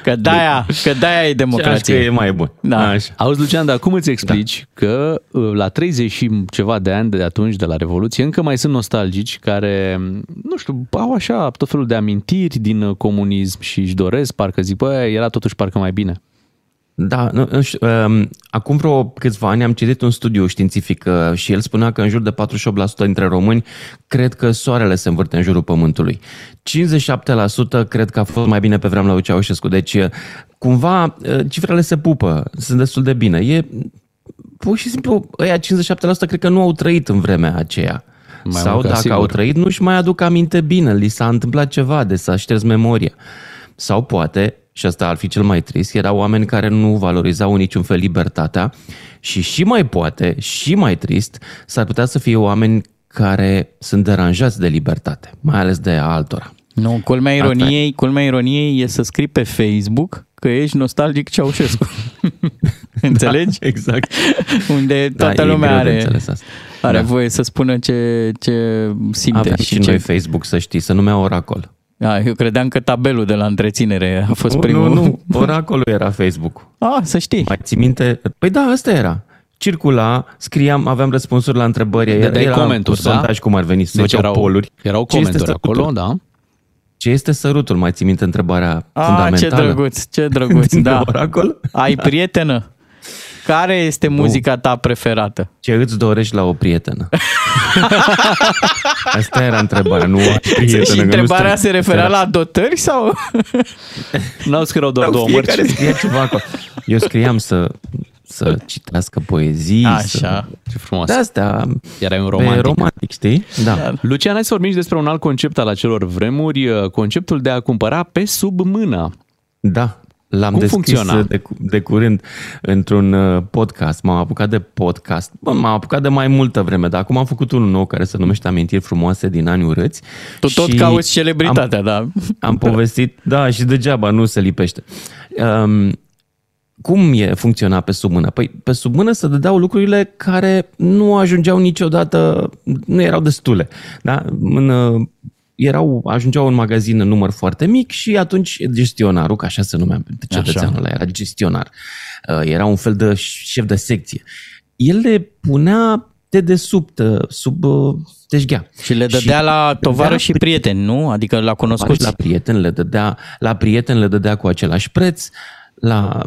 Că de-aia, că de-aia e democrație. Ceașcă e mai bun. Da. Așa. Auzi, Lucian, dar cum îți explici da. că uh, la 30 și ceva de ani de atunci, de la Revoluție, încă mai sunt nostalgici care, nu știu, au așa tot felul de amintiri din uh, comunism și își doresc, parcă zic, bă, era totuși parcă mai bine. Da, nu, nu știu, um, acum vreo câțiva ani am citit un studiu științific uh, și el spunea că în jur de 48% dintre români cred că soarele se învârte în jurul pământului. 57% cred că a fost mai bine pe vremea lui Ceaușescu. Deci, uh, cumva, uh, cifrele se pupă, sunt destul de bine. E, pur și simplu, ăia 57% cred că nu au trăit în vremea aceea. Mai Sau mult ca dacă sigur. au trăit, nu-și mai aduc aminte bine, li s-a întâmplat ceva, de s-a șters memoria. Sau poate, și asta ar fi cel mai trist, erau oameni care nu valorizau în niciun fel libertatea și și mai poate, și mai trist, s-ar putea să fie oameni care sunt deranjați de libertate, mai ales de a altora. Nu, culmea Asta ironiei, culmea ironiei e să scrii pe Facebook că ești nostalgic Ceaușescu. Înțelegi? exact. Unde Da, toată e lumea greu de are, înțeles asta. are Da. voie să spună ce, ce simte Avem și, și ce... noi Facebook, să știi, să numea Oracol. Da, eu credeam că tabelul de la întreținere a fost Nu, primul. Nu, nu, Oracolul era Facebook. Ah, să știi. Mai ții minte? Păi da, asta era. Circula, scriam, aveam răspunsuri la întrebări. Era, Dădeai era comenturi, un sondaj da? cum ar veni, se Nu, făceau erau- poluri. erau Ce este comenturi sărutul? acolo, da. Ce este sărutul? Mai ții minte întrebarea Ah, ce fundamentală? drăguț, ce drăguț, Din da. Oracol? Ai prietenă? Care este muzica ta preferată? Ce îți dorești la o prietenă? Asta era întrebarea, nu ai prietenă. și că nu întrebarea stai- se referea era- la dotări sau? N-au scris erau doar Sau două fiecare mărci. scria ceva acolo. Eu scriam să, să citească poezii. Așa. Să... Ce frumos. De astea, Erai un pe romantic. romantic, știi? Da. Lucian, hai să vorbim și despre un alt concept al acelor vremuri, uh, conceptul de a cumpăra pe sub mână. Da, l-am Cum descris funcționa? de, de curând într-un uh, podcast. M-am apucat de podcast. Bă, m-am apucat de mai multă vreme, dar acum am făcut unul nou care se numește Amintiri frumoase din anii urâți. Tu tot Și cauți celebritatea, da. am, Am povestit, da, și degeaba nu se lipește. Um, cum e funcționa pe sub mână? Păi pe sub mână se dădeau lucrurile care nu ajungeau niciodată, nu erau destule. Da? În, uh, erau, ajungeau în magazin în număr foarte mic și atunci gestionarul, că așa se numea cetățeanul ăla, era gestionar, uh, era un fel de șef de secție. El le punea de desubt, uh, sub uh, teșghea. Și le dădea la tovară și prieteni, nu? Adică la cunoscuți. La prieteni le dădea, la prieteni le dădea cu același preț, la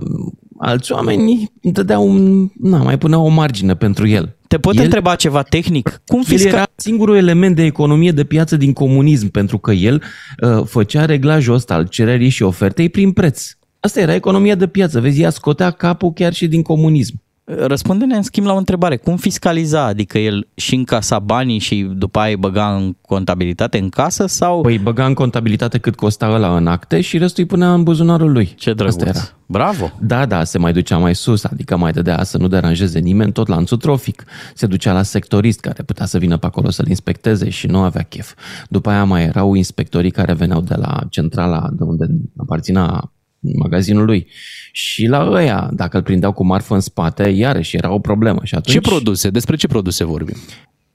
alți oameni dădea un, na, mai punea o margine pentru el. Te pot el, întreba ceva tehnic? Cum El fiscal... era singurul element de economie de piață din comunism, pentru că el uh, făcea reglajul ăsta al cererii și ofertei prin preț. Asta era economia de piață. Vezi, ea scotea capul chiar și din comunism. Răspunde-ne în schimb la o întrebare. Cum fiscaliza? Adică el și încasa banii și după aia îi băga în contabilitate în casă sau... Păi băga în contabilitate cât costa ăla în acte și restul îi punea în buzunarul lui. Ce drăguț. Asta era. Bravo! Da, da, se mai ducea mai sus, adică mai dădea să nu deranjeze nimeni, tot lanțul trofic. Se ducea la sectorist care putea să vină pe acolo să-l inspecteze și nu avea chef. După aia mai erau inspectorii care veneau de la centrala de unde aparținea magazinul lui. Și la ăia, dacă îl prindeau cu marfă în spate, iarăși era o problemă. Și atunci, Ce produse? Despre ce produse vorbim?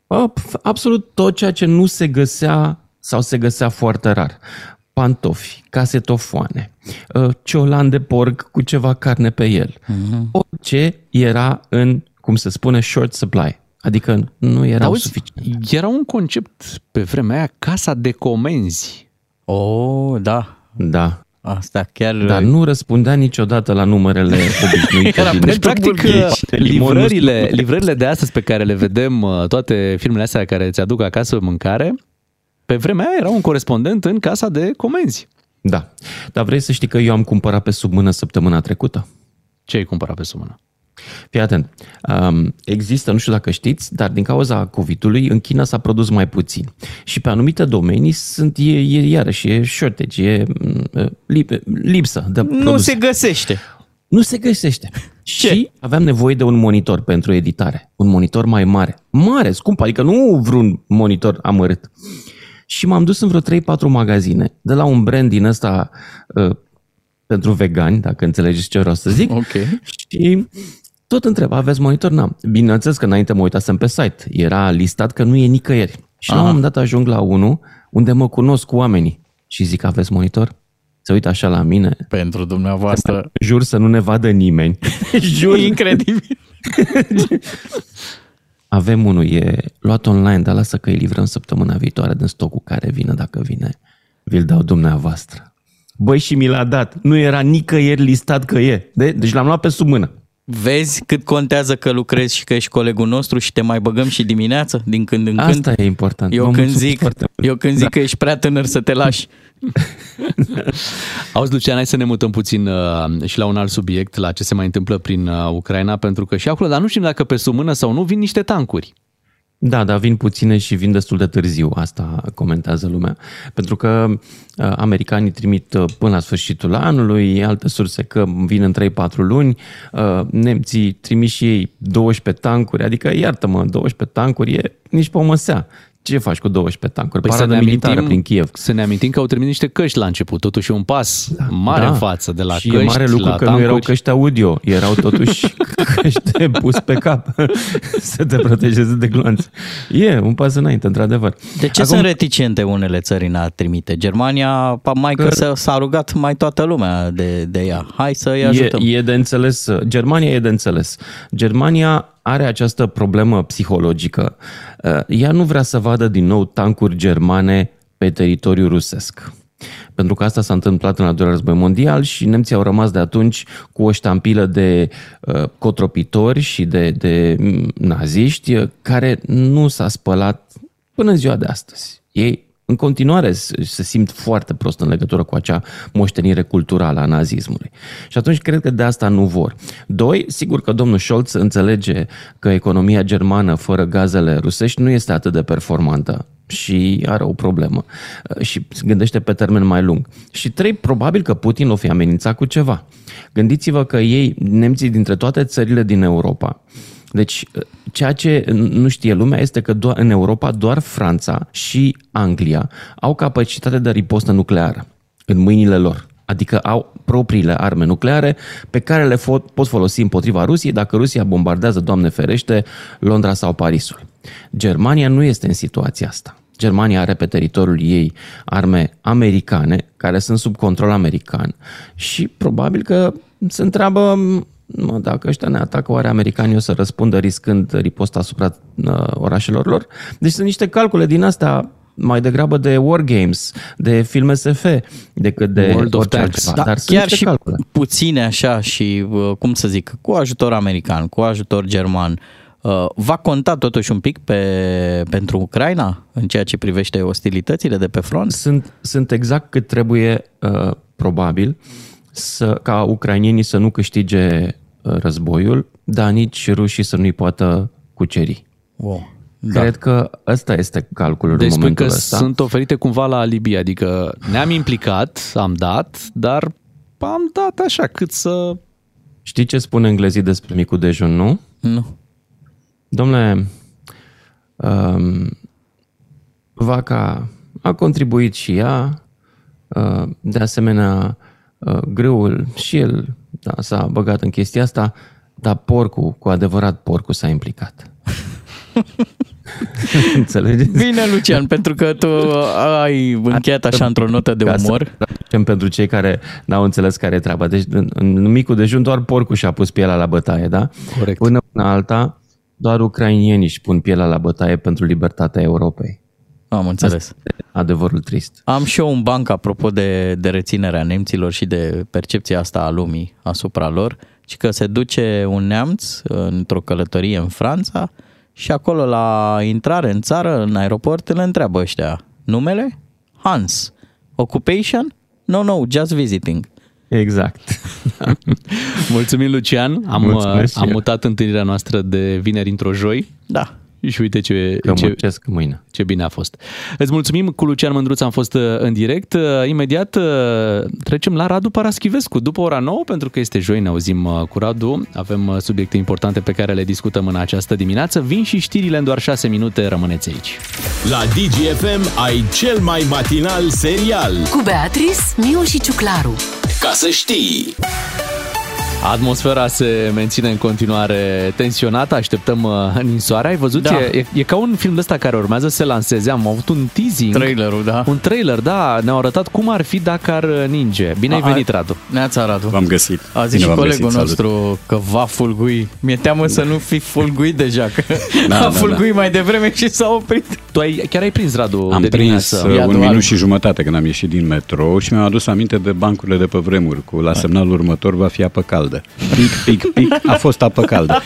Bă, pf, absolut tot ceea ce nu se găsea sau se găsea foarte rar. Pantofi, casetofoane, uh, ciolan de porc cu ceva carne pe el. Mhm. Orice era în, cum se spune, short supply. Adică nu erau Auzi, suficient. Era un concept pe vremea aia, casa de comenzi. Oh, da. Da. Asta chiar... Dar nu răspundea niciodată la numerele obișnuite. Era, din deci, practic, burghezi, de limon, nu livrările, știu. livrările de astăzi pe care le vedem, uh, toate filmele astea care îți aduc acasă mâncare, pe vremea aia era un corespondent în casa de comenzi. Da. Dar vrei să știi că eu am cumpărat pe sub mână săptămâna trecută? Ce ai cumpărat pe sumână? Fii atent. Um, există, nu știu dacă știți, dar din cauza COVID-ului în China s-a produs mai puțin. Și pe anumite domenii sunt, e, e iarăși, e shortage, e mm, lip, lipsă de Nu produse. se găsește. Nu se găsește. Ce? Și aveam nevoie de un monitor pentru editare. Un monitor mai mare. Mare, scump, adică nu vreun monitor amărât. Și m-am dus în vreo 3-4 magazine, de la un brand din ăsta uh, pentru vegani, dacă înțelegeți ce vreau să zic. Ok. Și tot întreb, aveți monitor? N-am. Bineînțeles că înainte mă uitasem pe site. Era listat că nu e nicăieri. Și la un Aha. moment dat ajung la unul unde mă cunosc cu oamenii. Și zic, aveți monitor? Se uită așa la mine. Pentru dumneavoastră. Jur să nu ne vadă nimeni. Jur. Incredibil. Avem unul, e luat online, dar lasă că îi livrăm săptămâna viitoare din stocul care vine, dacă vine. Vi-l dau dumneavoastră. Băi, și mi l-a dat. Nu era nicăieri listat că e. De? Deci l-am luat pe sub mână. Vezi cât contează că lucrezi și că ești colegul nostru și te mai băgăm și dimineață, din când în când? Asta e important. Eu Vă când mulțumesc zic, foarte mult. eu când zic Da. că ești prea tânăr să te lași. Auzi, Lucian, hai să ne mutăm puțin uh, și la un alt subiect, la ce se mai întâmplă prin uh, Ucraina, pentru că și acolo, dar nu știm dacă pe sumână sau nu, vin niște tancuri. Da, dar vin puține și vin destul de târziu, asta comentează lumea. Pentru că uh, americanii trimit uh, până la sfârșitul anului, alte surse că vin în 3-4 luni, uh, nemții trimit și ei 12 tancuri, adică iartă-mă, 12 tancuri e nici pe o măsea. Ce faci cu 12 tancuri? Păi Paradă militară prin Kiev. să ne amintim că au trimis niște căști la început, totuși e un pas mare în față, de la și căști e mare lucru la că tancuri. nu erau căști audio, erau totuși căști de pus pe cap să te protejeze de gloanțe. E un pas înainte, într-adevăr. De ce sunt reticente unele țări în a trimite? Germania, pa, mai că, Că- s-a, s-a rugat mai toată lumea de, de ea. Hai să-i E, ajutăm. e de înțeles. Germania e de înțeles. Germania are această problemă psihologică. Uh, Ea nu vrea să vadă din nou tancuri germane pe teritoriul rusesc. Pentru că asta s-a întâmplat în al doilea război mondial și nemții au rămas de atunci cu o ștampilă de uh, cotropitori și de, de mm, naziști uh, care nu s-a spălat până în ziua de astăzi. Ei în continuare se se simt foarte prost în legătură cu acea moștenire culturală a nazismului. Și atunci cred că de asta nu vor. Doi, sigur că domnul Scholz înțelege că economia germană fără gazele rusești nu este atât de performantă și are o problemă și se gândește pe termen mai lung. Și trei, probabil că Putin o fi amenințat cu ceva. Gândiți-vă că ei, nemții dintre toate țările din Europa, deci, ceea ce nu știe lumea este că doar, în Europa doar Franța și Anglia au capacitate de ripostă nucleară în mâinile lor. Adică au propriile arme nucleare pe care le fo- pot folosi împotriva Rusiei dacă Rusia bombardează, Doamne ferește, Londra sau Parisul. Germania nu este în situația asta. Germania are pe teritoriul ei arme americane care sunt sub control american și probabil că se întreabă mă, dacă ăștia ne atacă, oare americanii o să răspundă riscând riposta asupra uh, orașelor lor? Deci sunt niște calcule din astea mai degrabă de war games, de filme SF, decât de World of orice Tanks. altceva. Da, Dar sunt chiar niște și calcule. puține așa și, uh, cum să zic, cu ajutor american, cu ajutor german, uh, va conta totuși un pic pe, pentru Ucraina în ceea ce privește ostilitățile de pe front? Sunt, sunt exact cât trebuie, uh, probabil, să, ca ucrainienii să nu câștige uh, războiul, dar nici rușii să nu-i poată cuceri. Wow. Da. Cred că ăsta este calculul Deci în spui momentul că ăsta. sunt oferite cumva la Libia, adică ne-am implicat, am dat, dar am dat așa cât să... Știi ce spun englezii despre micul dejun, nu? Nu. Domnule, um, vaca a contribuit și ea, uh, de asemenea, uh, grâul și el da, s-a băgat în chestia asta, dar porcul, cu adevărat porcul s-a implicat. Înțelegeți? Bine, Lucian, pentru că tu ai încheiat așa într-o notă de Ca să umor. traducem pentru cei care n-au înțeles care e treaba. Deci în, în micul dejun doar porcul și-a pus pielea la bătaie, da? Corect. Până în alta, doar ucrainienii își pun pielea la bătaie pentru libertatea Europei. Am înțeles. Asta e adevărul trist. Am și eu un banc apropo de, de reținerea nemților și de percepția asta a lumii asupra lor, și că se duce un neamț într-o călătorie în Franța și acolo la intrare în țară, în aeroport, îl întreabă ăștia numele? Hans. Occupation? No, no, just visiting. Exact. Mulțumim, Lucian. Am, Mulțumesc și am eu. mutat întâlnirea noastră de vineri într-o joi. Da. Și uite ce, Că ce, muncesc mâine. ce bine a fost. Îți mulțumim, cu Lucian Mândruț am fost uh, în direct. Uh, Imediat uh, trecem la Radu Paraschivescu, după ora 9, pentru că este joi, ne auzim uh, cu Radu. Avem uh, subiecte importante pe care le discutăm în această dimineață. Vin și știrile în doar 6 minute, rămâneți aici. La DGFM ai cel mai matinal serial. Cu Beatrice, Miu și Ciuclaru. Ca să știi! Atmosfera se menține în continuare tensionată, așteptăm uh, ninsoarea. Ai văzut? Da. E, e ca un film de ăsta care urmează să se lanseze. Am avut un teasing. Trailerul, da. Un trailer, da. Ne-au arătat cum ar fi dacă ar uh, ninge. Bine ai A- venit, Radu. Neața, Radu. V-am găsit. A zis Bine și v-am colegul găsit, nostru că va fulgui. Mi-e teamă să nu fi fulguit deja, că Da, a da, fulguit mai devreme și s-a oprit. Tu ai, chiar ai prins, Radu, Am de prins dimineață. uh, Iadul un minut alb. și jumătate când am ieșit din metrou și mi-am adus aminte de bancurile de pe vremuri, cu la semnalul următor va fi apă caldă. Pic, pic, pic, a fost apă caldă.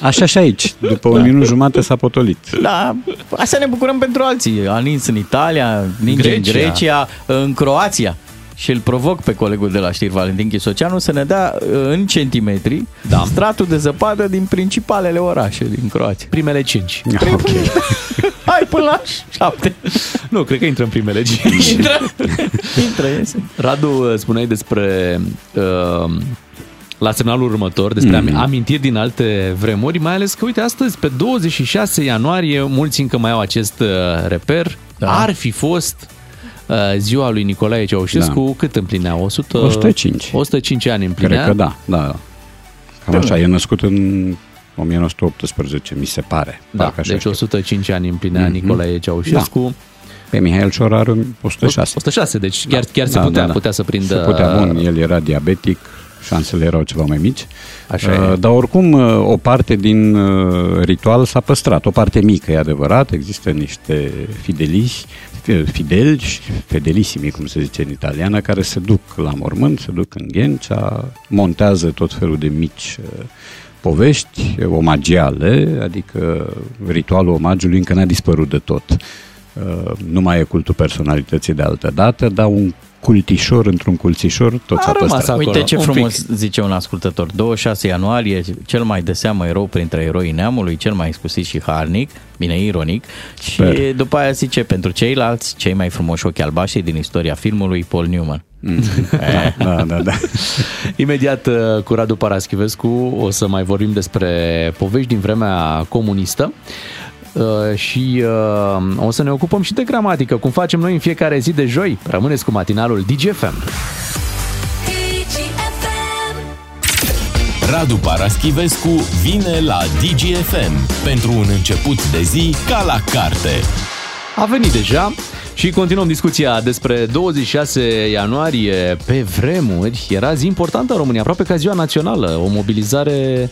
Așa și aici, după un minut jumate s-a potolit. Da, asta ne bucurăm pentru alții. A nins în Italia, ninge Grecia. în Grecia, în Croația. Și îl provoc pe colegul de la știri, Valentin Chisoceanu, să ne dea uh, în centimetri Da. stratul de zăpadă din principalele orașe din Croația. Primele 5. Ok. Hai până la șapte. Nu, cred că intră în primele 5. Intră, intră, iese. Radu, uh, spuneai despre uh, la semnalul următor, despre mm. amintiri din alte vremuri, mai ales că, uite, astăzi, pe 26 ianuarie, mulți încă mai au acest uh, reper. Da. Ar fi fost uh, ziua lui Nicolae Ceaușescu, da. cât împlinea? 100, 105. 105 ani împlinea. Cred că da, da. Cam așa, e născut în 1918, mi se pare. Da, Parcă așa deci știu. 105 ani împlinea mm-hmm. Nicolae Ceaușescu. Da. Pe Mihail Cior are 106. 106, deci chiar, chiar se Da, putea, da, da. putea să prindă... Se putea, bun, el era diabetic, șansele erau ceva mai mici. Așa Uh, e. Dar oricum, uh, o parte din uh, ritual s-a păstrat. O parte mică, e adevărat. Există niște fideliși, fideli și fedelissimi, cum se zice în italiană, care se duc la mormânt, se duc în Ghencea, montează tot felul de mici uh, povești omagiale, adică ritualul omagiului încă n-a dispărut de tot. Uh, Nu mai e cultul personalității de altă dată, dar un cultișor într-un culțișor tot s-a rămas păstrat. acolo. Uite ce un frumos zice un ascultător. 26 ianuarie, cel mai de seamă erou printre eroii neamului, cel mai excusit și harnic, bine ironic. Și Sper. după aia zice, pentru ceilalți, cei mai frumoși ochi albaștri din istoria filmului, Paul Newman. Mm. Da, da, da. Imediat uh, cu Radu Paraschivescu o să mai vorbim despre povești din vremea comunistă Uh, și uh, o să ne ocupăm și de gramatică, cum facem noi în fiecare zi de joi. Rămâneți cu matinalul DGFM. Radu Paraschivescu vine la DGFM pentru un început de zi ca la carte. A venit deja și continuăm discuția despre 26 ianuarie pe vremuri. Era zi importantă în România, aproape ca ziua națională, o mobilizare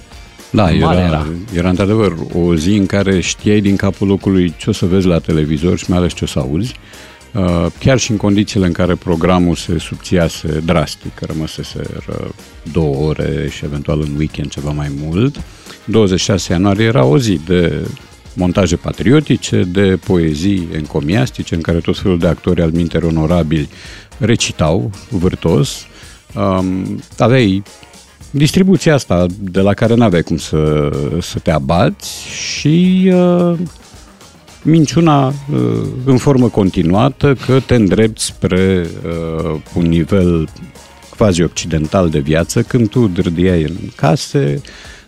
Da, mare era, era. era. era într-adevăr o zi în care știai din capul locului ce o să vezi la televizor și mai ales ce o să auzi. Uh, Chiar și în condițiile în care programul se subțiase drastic, că rămăsese două ore și eventual în weekend ceva mai mult, 26 ianuarie era o zi de montaje patriotice, de poezii encomiastice, în care tot felul de actori al minteri onorabili recitau vârtos. Um, aveai distribuția asta de la care n-aveai cum să, să te abați și uh, minciuna uh, în formă continuată că te îndrepți spre uh, un nivel quasi-occidental de viață când tu drădiai în case,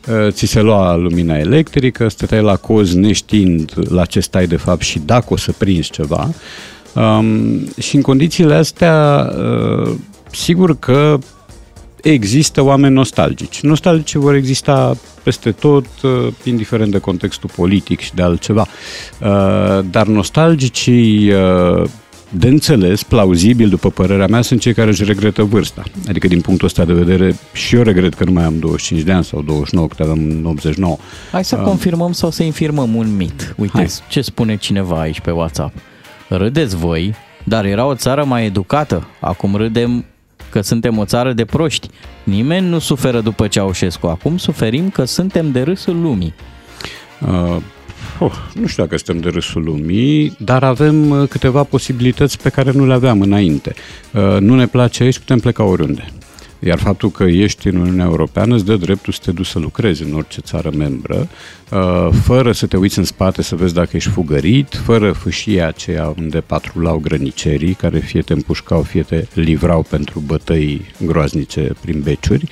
uh, ți se lua lumina electrică, stăteai la coz neștiind la ce stai de fapt și dacă o să prinzi ceva. Um, și în condițiile astea, uh, sigur că există oameni nostalgici. Nostalgici vor exista peste tot, uh, indiferent de contextul politic și de altceva. Uh, Dar nostalgicii uh, de înțeles, plauzibil, după părerea mea, sunt cei care își regretă vârsta. Adică, din punctul ăsta de vedere, și eu regret că nu mai am 25 de ani sau 29, că aveam în 89. Hai să Uh, confirmăm sau să infirmăm un mit. Uite Hai. ce spune cineva aici pe WhatsApp. Râdeți voi, dar era o țară mai educată. Acum râdem că suntem o țară de proști. Nimeni nu suferă după Ceaușescu. Acum suferim că suntem de râsul lumii. Uh, oh, nu știu dacă suntem de râsul lumii, dar avem uh, câteva posibilități pe care nu le aveam înainte. Uh, nu ne place aici, putem pleca oriunde. Iar faptul că ești în Uniunea Europeană îți dă dreptul să te duci să lucrezi în orice țară membră, uh, fără să te uiți în spate să vezi dacă ești fugărit, fără fâșia aceea unde patrulau grănicerii, care fie te împușcau, fie te livrau pentru bătăi groaznice prin beciuri.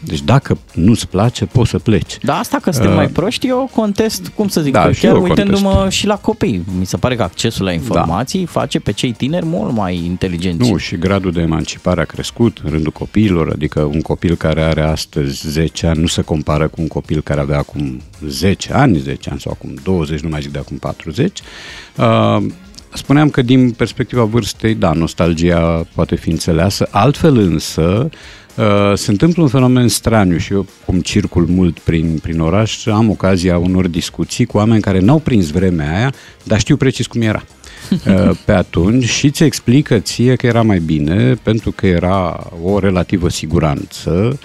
Deci dacă nu-ți place, poți să pleci. Da, asta că suntem Uh, mai proști, eu contest, cum să zic, Da, că și chiar eu uitându-mă contest. și la copii. Mi se pare că accesul la informații face pe cei tineri mult mai inteligenți. Nu, și gradul de emancipare a crescut în rândul copiilor, adică un copil care are astăzi 10 ani nu se compară cu un copil care avea acum 10 ani, 10 ani sau acum 20, nu mai zic de acum 40. Uh, spuneam că din perspectiva vârstei, da, nostalgia poate fi înțeleasă, altfel însă Uh, se întâmplă un fenomen straniu și eu, cum circul mult prin, prin oraș, am ocazia unor discuții cu oameni care n-au prins vremea aia, dar știu precis cum era. uh, pe atunci și ți explică ție că era mai bine pentru că era o relativă siguranță,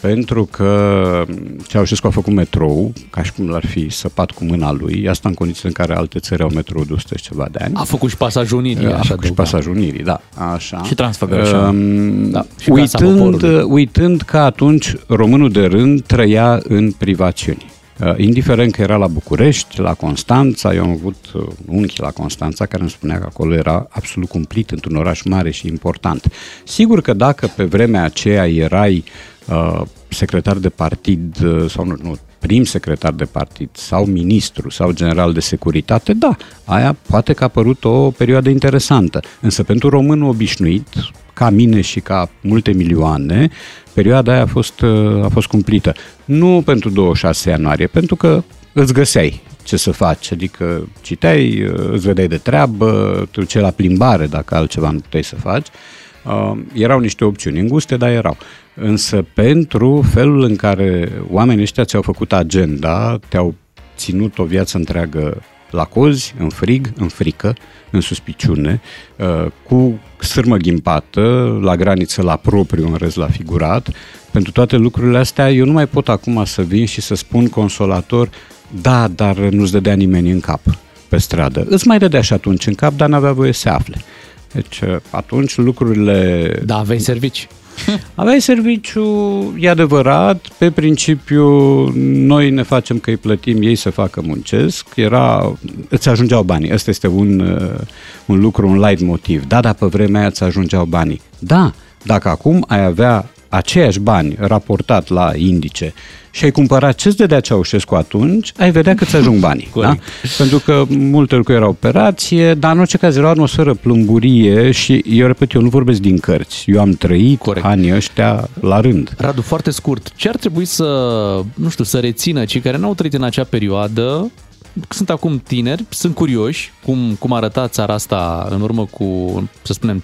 pentru că Ceaușescu a făcut metrou, ca și cum l-ar fi săpat cu mâna lui, asta în condițiile în care alte țări au metrou de 100 și ceva de ani. A făcut și pasajul Unirii, A așa făcut și adăuga. pasajul Unirii, da, așa. Și Transfăgărășan. Um, Da, și Casa uitând, Poporului. uitând că atunci românul de rând trăia în privațiuni. Uh, indiferent că era la București, la Constanța, eu am avut uh, un unchi la Constanța care îmi spunea că acolo era absolut cumplit într-un oraș mare și important. Sigur că dacă pe vremea aceea erai uh, secretar de partid uh, sau nu, nu, prim secretar de partid sau ministru sau general de securitate, da, aia poate că a părut o perioadă interesantă. Însă pentru românul obișnuit, ca mine și ca multe milioane, perioada aia a fost, uh, a fost cumplită. Nu pentru 26 ianuarie, pentru că îți găseai ce să faci, adică citeai, uh, îți vedeai de treabă, te duceai la plimbare dacă altceva nu puteai să faci. Uh, erau niște opțiuni înguste, dar erau. Însă pentru felul în care oamenii ăștia ți-au făcut agenda, te-au ținut o viață întreagă la cozi, în frig, în frică, în suspiciune, uh, cu sârmă ghimpată, la graniță la propriu, în rez la figurat. Pentru toate lucrurile astea, eu nu mai pot acum să vin și să spun consolator, da, dar nu-ți dădea nimeni în cap pe stradă. Îți mai dădea și atunci în cap, dar n-avea voie să afle. Deci uh, atunci lucrurile... Da, aveai servici. Aveai serviciu, e adevărat, pe principiu noi ne facem că îi plătim, ei să facă muncesc, era, îți ajungeau banii, ăsta este un, uh, un lucru, un light motiv. Da, dar pe vremea aia îți ajungeau banii. Da, dacă acum ai avea aceiași bani raportat la indice și ai cumpărat ce-ți dădea Ceaușescu atunci, ai vedea că ți ajung banii. da? Pentru că multe lucruri erau operație, dar în orice caz era o atmosferă plumburie și eu repet, eu nu vorbesc din cărți. Eu am trăit Corect. anii ăștia la rând. Radu, foarte scurt, ce ar trebui să, nu știu, să rețină cei care n-au trăit în acea perioadă, sunt acum tineri, sunt curioși cum, cum arăta țara asta în urmă cu, să spunem,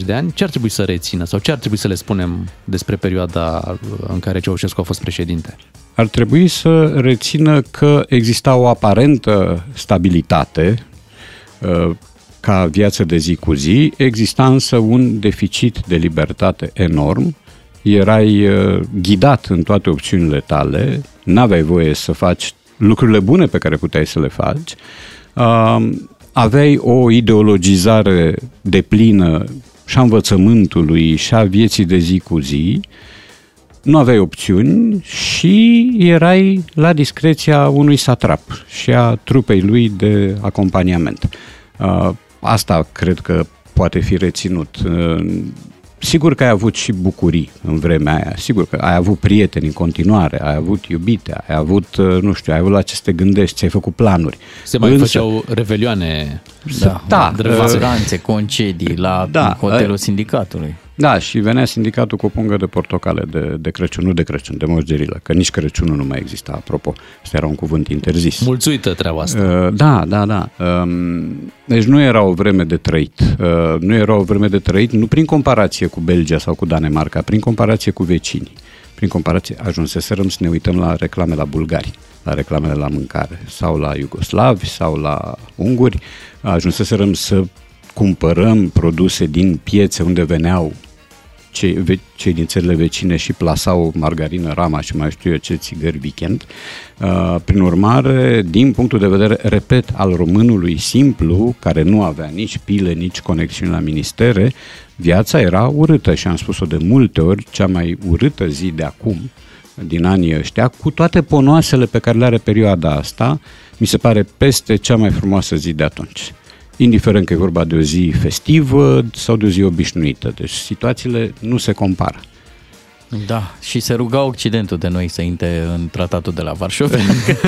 35-40 de ani, ce ar trebui să rețină sau ce ar trebui să le spunem despre perioada în care Ceaușescu a fost președinte? Ar trebui să rețină că exista o aparentă stabilitate uh, ca viață de zi cu zi, exista însă un deficit de libertate enorm, erai uh, ghidat în toate opțiunile tale, n-aveai voie să faci lucrurile bune pe care puteai să le faci, uh, aveai o ideologizare deplină și a învățământului și a vieții de zi cu zi, nu aveai opțiuni și erai la discreția unui satrap și a trupei lui de acompaniament. Uh, Asta cred că poate fi reținut. Uh, Sigur că ai avut și bucurii în vremea aia, sigur că ai avut prieteni în continuare, ai avut iubite, ai avut, uh, nu știu, ai avut la ce să te gândești, ți-ai făcut planuri. Se mai Însă, făceau revelioane Da, Da, da uh, vacanțe, concedii la Da, hotelul uh, sindicatului. Da, și venea sindicatul cu o pungă de portocale de, de Crăciun, nu de Crăciun, de Moș Gerilă, că nici Crăciunul nu mai exista, apropo. Asta era un cuvânt interzis. Mulțuită treaba asta. Uh, Da, da, da. Um, Deci nu era o vreme de trăit. Uh, Nu era o vreme de trăit, nu prin comparație cu Belgia sau cu Danemarca, prin comparație cu vecinii. Prin comparație, ajunseserăm să ne uităm la reclame la bulgari, la reclamele la mâncare, sau la iugoslavi, sau la unguri. Ajunseserăm să cumpărăm produse din piețe unde veneau cei, ve- cei din țările vecine și plasau margarină, rama și mai știu eu ce țigări weekend. Uh, prin urmare, din punctul de vedere, repet, al românului simplu, care nu avea nici pile, nici conexiuni la ministere, viața era urâtă și am spus-o de multe ori, cea mai urâtă zi de acum, din anii ăștia, cu toate ponoasele pe care le are perioada asta, mi se pare peste cea mai frumoasă zi de atunci. Indiferent că e vorba de o zi festivă sau de o zi obișnuită. Deci situațiile nu se compară. Da, și se ruga Occidentul de noi să intre în tratatul de la Varșovia.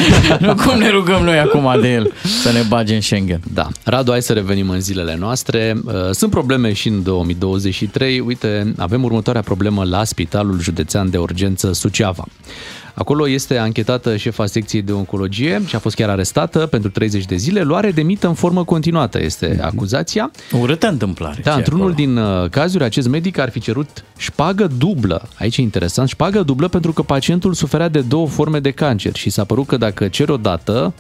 nu cum ne rugăm noi acum de el să ne bage în Schengen. Da. Radu, hai să revenim în zilele noastre. Uh, Sunt probleme și în 2023. Uite, avem următoarea problemă la Spitalul Județean de Urgență Suceava. Acolo este anchetată șefa secției de oncologie și a fost chiar arestată pentru 30 de zile. Luare de mită în formă continuată este acuzația. Urâtă întâmplare. Da, ce e într-unul acolo. din uh, cazuri, acest medic ar fi cerut șpagă dublă. Aici e interesant, șpagă dublă pentru că pacientul suferea de două forme de cancer și s-a părut că dacă ceri o dată,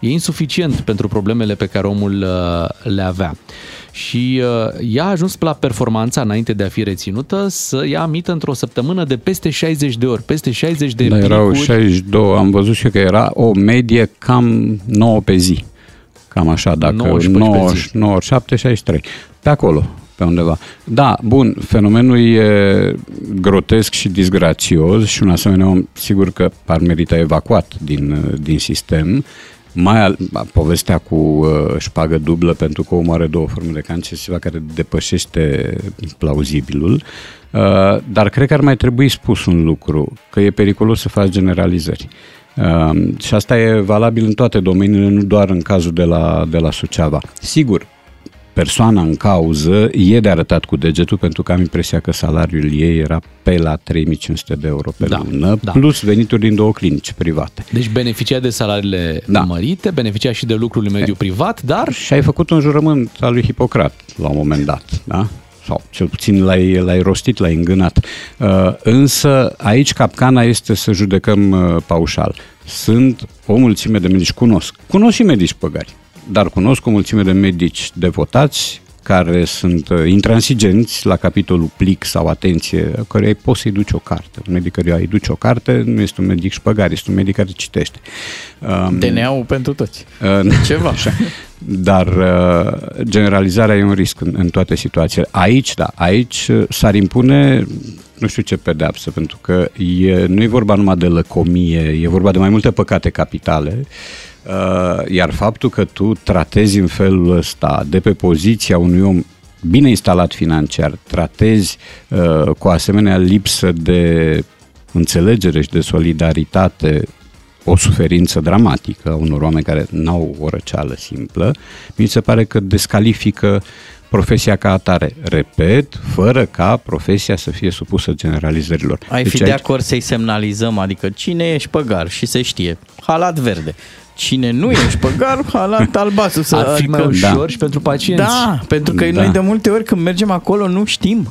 e insuficient pentru problemele pe care omul uh, le avea. Și uh, ea a ajuns la performanța, înainte de a fi reținută, să ia mită într-o săptămână de peste 60 de ori, peste 60 de Da, erau plicuri. 62, am văzut și eu că era o medie cam 9 pe zi. Cam așa, dacă 19 pe 9, zi. 97, 63. Pe acolo, pe undeva. Da, bun, fenomenul e grotesc și disgrațios și un asemenea om sigur că ar merita evacuat din, din sistem. Mai al, povestea cu uh, șpagă dublă pentru că omul are două forme de cancer, este ceva care depășește plauzibilul. Uh, dar cred că ar mai trebui spus un lucru, că e periculos să faci generalizări. Uh, și asta e valabil în toate domeniile, nu doar în cazul de la, de la Suceava. Sigur, persoana în cauză e de arătat cu degetul pentru că am impresia că salariul ei era pe la 3500 de euro pe Da, lună, da. plus venituri din două clinici private. Deci beneficia de salariile da. mărite, beneficia și de lucrul în mediul privat, dar... Și ai făcut un jurământ al lui Hipocrat la un moment dat, da? Sau cel puțin l-ai, l-ai rostit, l-ai îngânat. Uh, însă aici capcana este să judecăm uh, paușal. Sunt o mulțime de medici, cunosc. Cunosc și medici păgari, dar cunosc o mulțime de medici devotați care sunt uh, intransigenți la capitolul plic sau atenție, care ai poți să-i duci o carte. Un medic care îi duci o carte nu este un medic șpăgar, este un medic care citește. Um, DNA-ul pentru toți. Uh, Ceva. Așa. Dar uh, generalizarea e un risc în, în toate situațiile. Aici, da, aici uh, s-ar impune nu știu ce pedeapsă, pentru că e, nu e vorba numai de lăcomie, e vorba de mai multe păcate capitale, uh, iar faptul că tu tratezi în felul ăsta, de pe poziția unui om bine instalat financiar, tratezi uh, cu asemenea lipsă de înțelegere și de solidaritate o suferință dramatică a unor oameni care n-au o răceală simplă, mi se pare că descalifică profesia ca atare. Repet, fără ca profesia să fie supusă generalizărilor. Ai fi de acord să-i semnalizăm, adică cine e șpăgar și se știe, halat verde. Cine nu e șpăgar, halat albastru. Să, Ar fi mai adică- ușor și pentru pacienți. Da, pentru că Da. noi de multe ori când mergem acolo nu știm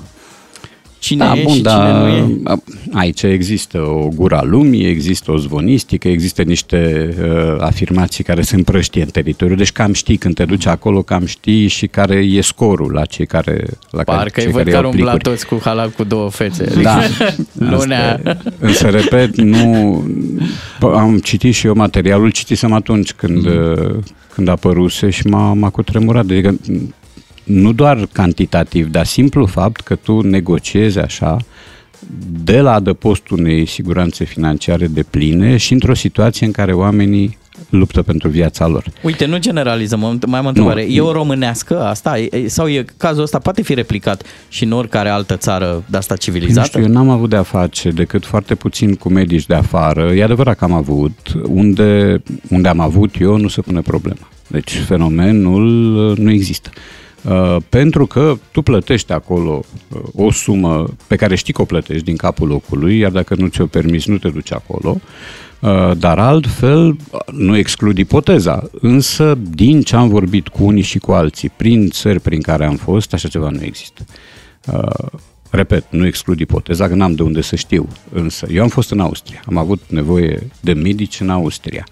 cine da, e bun, și dar cine nu e. aici există o gura lumii, există o zvonistică, există niște uh, afirmații care se împrăștie în teritoriu, deci cam știi când te duci acolo, cam știi și care e scorul la cei care la care, Parcă cei îi văd care că iau ar umbla plicuri. toți cu halat cu două fețe. Da. Lunea. Asta e. Însă, repet, nu... P- Am citit și eu materialul, citisem atunci când, mm. când apăruse și m-a, m-a cutremurat. Adică nu doar cantitativ, dar simplu fapt că tu negociezi așa de la adăpostul unei siguranțe financiare de pline și într-o situație în care oamenii luptă pentru viața lor. Uite, nu generalizăm, mai am o întrebare. Nu. E o românească asta? E- e- Sau e, cazul ăsta poate fi replicat și în oricare altă țară de asta Nu civilizată? știu, eu n-am avut de-a face decât foarte puțin cu medici de afară. E adevărat că am avut. Unde, unde am avut eu nu se pune problema. Deci fenomenul uh, nu există. Uh, pentru că tu plătești acolo uh, o sumă pe care știi că o plătești din capul locului, iar dacă nu ți-o permis, nu te duci acolo. Uh, dar altfel, uh, nu exclud ipoteza, însă din ce am vorbit cu unii și cu alții, prin țări prin care am fost, așa ceva nu există. Uh, repet, nu exclud ipoteza, că n-am de unde să știu, însă eu am fost în Austria, am avut nevoie de medici în Austria.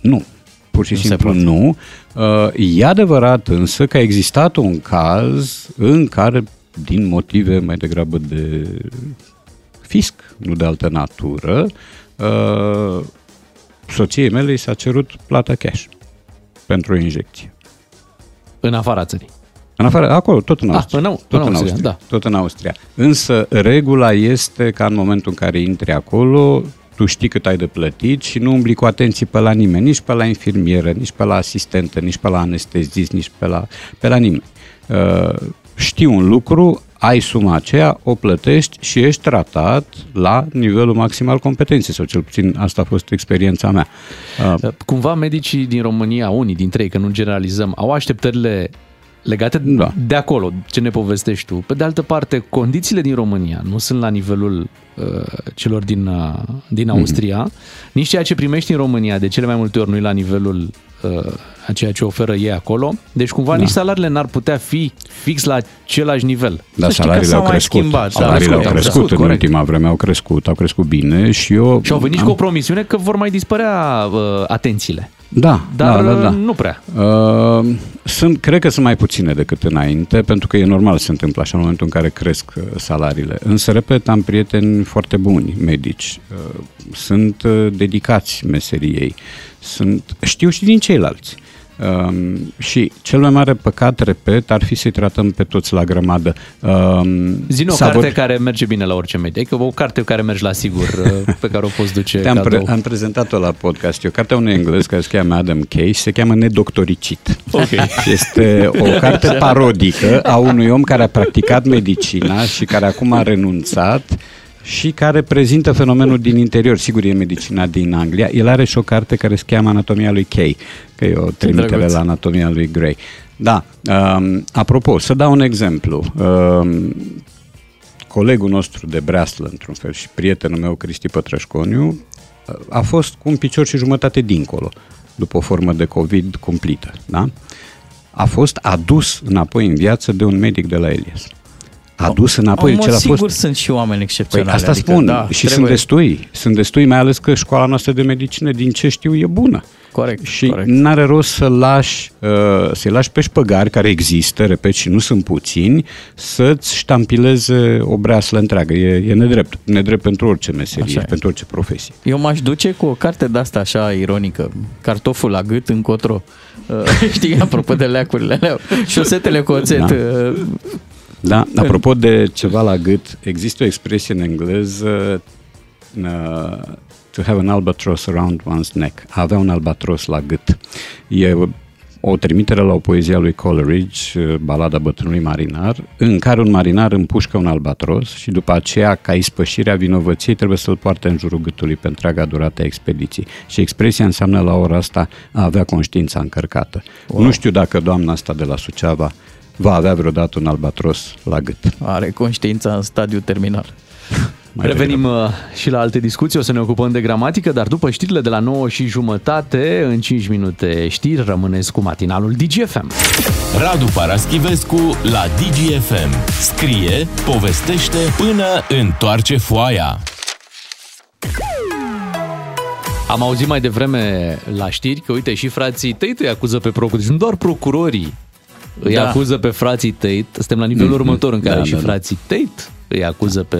Nu, pur și Nu se simplu poate. nu. Uh, E adevărat însă că a existat un caz în care din motive mai degrabă de fisc, nu de altă natură, uh, soției mele i s-a cerut plata cash pentru o injecție. În afara țării. În afară, acolo, tot în Ah, Austria. în Au- tot în Austria, da. Tot în Austria. Însă, regula este ca în momentul în care intri acolo, tu știi cât ai de plătit și nu umbli cu atenție pe la nimeni, nici pe la infirmieră, nici pe la asistentă, nici pe la anestezist, nici pe la, pe la nimeni. Uh, știi un lucru, ai suma aceea, o plătești și ești tratat la nivelul maxim al competenței, sau cel puțin asta a fost experiența mea. Uh, Cumva medicii din România, unii dintre ei, că nu generalizăm, au așteptările legate da. de acolo, ce ne povestești tu. Pe de altă parte, condițiile din România nu sunt la nivelul uh, celor din, uh, din Austria, mm-hmm. nici ceea ce primești în România de cele mai multe ori nu e la nivelul uh, a ceea ce oferă ei acolo. Deci cumva da. nici salariile n-ar putea fi fix la același nivel. Da, Să știi că salariile s-au au mai crescut. schimbat, da. salariile au Au crescut, în corect. ultima vreme, au crescut, au crescut bine și eu... Și au venit și am- cu o promisiune că vor mai dispărea uh, atențiile. Da, Dar da, da, da. nu prea. Uh, sunt, cred că sunt mai puține decât înainte, pentru că e normal să se întâmple așa în momentul în care cresc uh, salariile. Însă, repet, am prieteni foarte buni, medici. Uh, sunt uh, dedicați meseriei. Sunt, știu și din ceilalți. Um, și cel mai mare păcat, repet, ar fi să-i tratăm pe toți la grămadă. Um, Zine o s-a carte vorbit- care merge bine la orice medie, că o carte care merge la sigur, uh, pe care o poți duce Te-am cadou. pre- am prezentat-o la podcast. E o carte a unui englez care se cheamă Adam Case, se cheamă Nedoctoricit. Ok. Este o carte parodică a unui om care a practicat medicina și care acum a renunțat și care prezintă fenomenul din interior. Sigur, e medicina din Anglia. El are și o carte care se cheamă Anatomia lui Kay, că e o trimitere drăguț. la Anatomia lui Gray. Da, um, apropo, să dau un exemplu. Um, colegul nostru de breaslă, într-un fel, și prietenul meu, Cristi Pătrășconiu, a fost cu un picior și jumătate dincolo, după o formă de COVID cumplită, da? A fost adus înapoi în viață de un medic de la Elias. Adus înapoi, în mod cel a sigur fost... sunt și oameni Păi excepționali. asta adică, spun da, și sunt trebuie- destui. Sunt destui, mai ales că școala noastră de medicină, din ce știu, e bună. Corect, Și corect. n-are rost să lași, uh, să-i lași pe șpăgari care există, repet, și nu sunt puțini, să-ți ștampileze o breaslă întreagă. E, e nedrept. Nedrept pentru orice meserie, Așa e. pentru orice profesie. Eu m-aș duce cu o carte de asta așa ironică, cartoful la gât încotro. Uh, Știi, apropo de leacurile alea, șosetele cu oțet. Da. uh, Da, apropo de ceva la gât, există o expresie în engleză uh, to have an albatross around one's neck, a avea un albatros la gât. E o trimitere la o poezie a lui Coleridge, uh, balada bătrânului marinar, în care un marinar împușcă un albatros și după aceea, ca ispășirea vinovăției, trebuie să-l poarte în jurul gâtului pe întreaga durată a expediției. Și expresia înseamnă la ora asta a avea conștiința încărcată. Wow. Nu știu dacă doamna asta de la Suceava va avea vreodată un albatros la gât. Are conștiința în stadiu terminal. Mai Revenim uh, și la alte discuții, o să ne ocupăm de gramatică, dar după știrile de la 9 și jumătate, în 5 minute știri, rămâneți cu matinalul DGFM. Radu Paraschivescu la DGFM. Scrie, povestește până întoarce foaia. Am auzit mai devreme la știri că, uite, și frații tăi îi acuză pe procurori. Deci nu doar procurorii îi Da. acuză pe frații Tate. Suntem la nivelul Mhm. următor în care Da, și da, da. frații Tate îi acuză pe,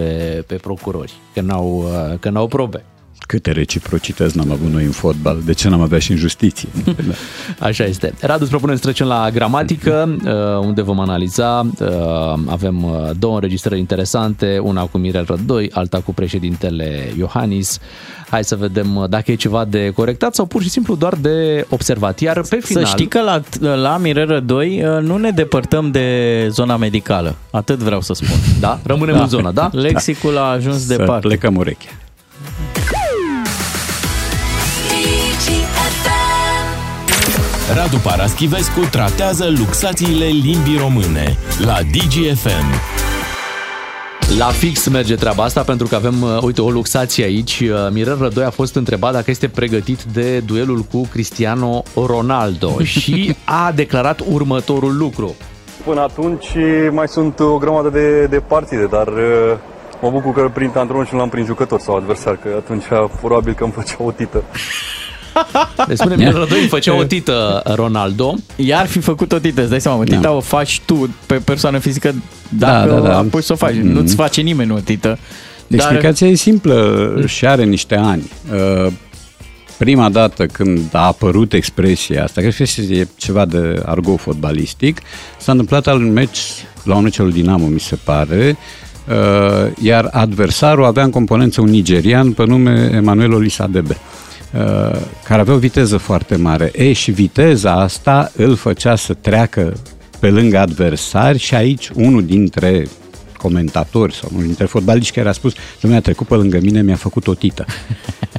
pe procurori că n-au, uh, că n-au probe. Câte reciprocități n-am avut noi în fotbal, de ce n-am avea și în justiție? Așa este. Radu, îți propune să trecem la gramatică, uh, unde vom analiza. uh, Avem uh, două înregistrări interesante, una cu Mirel Rădoi, alta cu președintele Iohannis. Hai să vedem uh, dacă e ceva de corectat sau pur și simplu doar de observat. Iar pe final... Să știi că la, la Mireră 2 uh, nu ne depărtăm de zona medicală. Atât vreau să spun. Da? Rămânem în zonă, da? Lexicul a ajuns Să departe. plecăm urechea. Radu Paraschivescu tratează luxațiile limbii române la DGFM. La fix merge treaba asta pentru că avem, uh, uite, o luxație aici. Uh, Mirel Rădoi a fost întrebat dacă este pregătit de duelul cu Cristiano Ronaldo și a declarat următorul lucru. Până atunci mai sunt o grămadă de, de partide, dar uh, mă bucur că îl prind antrenor și nu l-am prin jucător sau adversar, că atunci probabil că îmi făcea o tită. Deci spune Mirel Rădoi, făcea o tită Ronaldo. Iar fi făcut o tită, îți dai seama, o tită Da. o faci tu pe persoană fizică Da, dacă da, da. apoi să o faci. Mhm. Nu-ți face nimeni o tită. Explicația e simplă și are niște ani. Uh, Prima dată când a apărut expresia asta, cred că e ceva de argot fotbalistic, s-a întâmplat al un meci, la un meci al lui Dinamo, mi se pare, uh, iar adversarul avea în componență un nigerian pe nume Emanuel Olisadebe uh, care avea o viteză foarte mare. E, și viteza asta îl făcea să treacă pe lângă adversari și aici unul dintre comentatori sau unul dintre fotbaliști care a spus Dom'le, a trecut pe lângă mine, mi-a făcut o tită.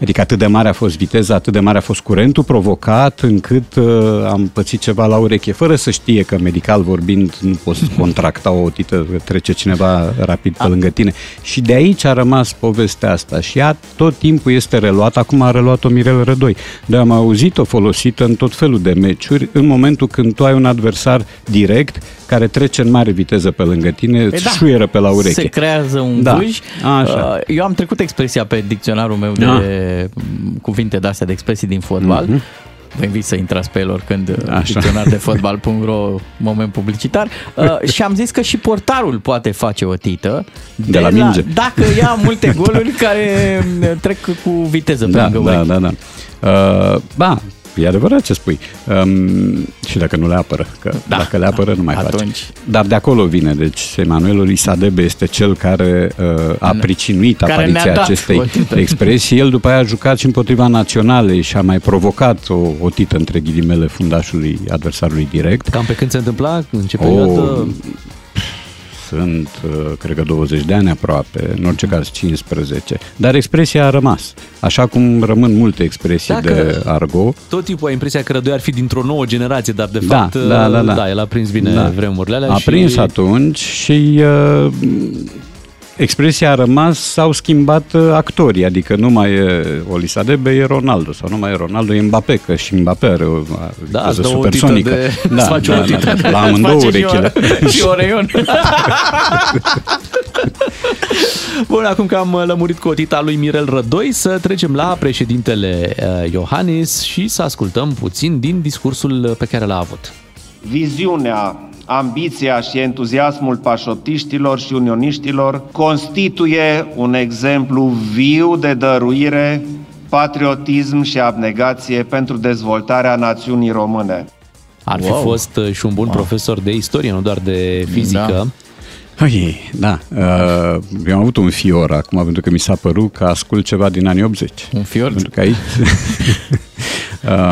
Adică atât de mare a fost viteza, atât de mare a fost curentul provocat încât uh, am pățit ceva la ureche, fără să știe că medical vorbind nu poți contracta o tită, că trece cineva rapid pe lângă tine. Și de aici a rămas povestea asta și ea tot timpul este reluată, acum a reluat-o Mirel Rădoi. Dar am auzit-o folosită în tot felul de meciuri în momentul când tu ai un adversar direct care trece în mare viteză pe lângă tine, îți da, șuieră pe la ureche. Se creează un Da, vâj. așa. Uh, Eu am trecut expresia pe dicționarul meu de Da. m, cuvinte de astea, de expresii din fotbal. Mhm. Vă invit să intrați pe el oricând Așa. dicționar de fotbal.ro moment publicitar. Uh, și am zis că și portarul poate face o tită De la minge. dacă ia multe goluri care m, trec cu viteză pe Da, lângă da, urechi. da, da. Uh, ba, e adevărat ce spui. Um, și dacă nu le apără, că da, dacă le apără nu mai atunci. face. Dar de acolo vine, deci Emanuel Olisadebe este cel care uh, a pricinuit Care ne-a apariția dat acestei o tită. expresii. El după aia a jucat și împotriva naționale și a mai provocat o, o tită între ghilimele fundașului adversarului direct. Cam pe când se întâmpla? În ce Oh, perioadă? Sunt, uh, cred că 20 de ani aproape, în orice caz 15. Dar expresia a rămas. Așa cum rămân multe expresii Dacă- de argot. Tot timpul ai impresia că Rădoi ar fi dintr-o nouă generație, dar de Da, fapt, da, da, da. da, el a prins bine Da. vremurile alea. A și... prins atunci și uh, expresia a rămas, s-au schimbat uh, actorii, adică nu mai e Olisadebe, e Ronaldo, sau nu mai e Ronaldo, e Mbappé, că și Mbappé are o Da, viteză îți dă o supersonică. tită de- Da, îți face o da, tită. da, la amândouă Face și o- urechile. și Oreion. Bun, acum că am lămurit cu otita lui Mirel Rădoi, să trecem la președintele uh, Iohannis și să ascultăm puțin din discursul pe care l-a avut. Viziunea, ambiția și entuziasmul pașotiștilor și unioniștilor constituie un exemplu viu de dăruire, patriotism și abnegație pentru dezvoltarea națiunii române. Ar fi Wow. fost uh, și un bun profesor de istorie, nu doar de fizică. Da. Ai, da. Uh, eu am avut un fior acum, pentru că mi s-a părut că ascult ceva din anii 80. Un fior? Pentru că aici...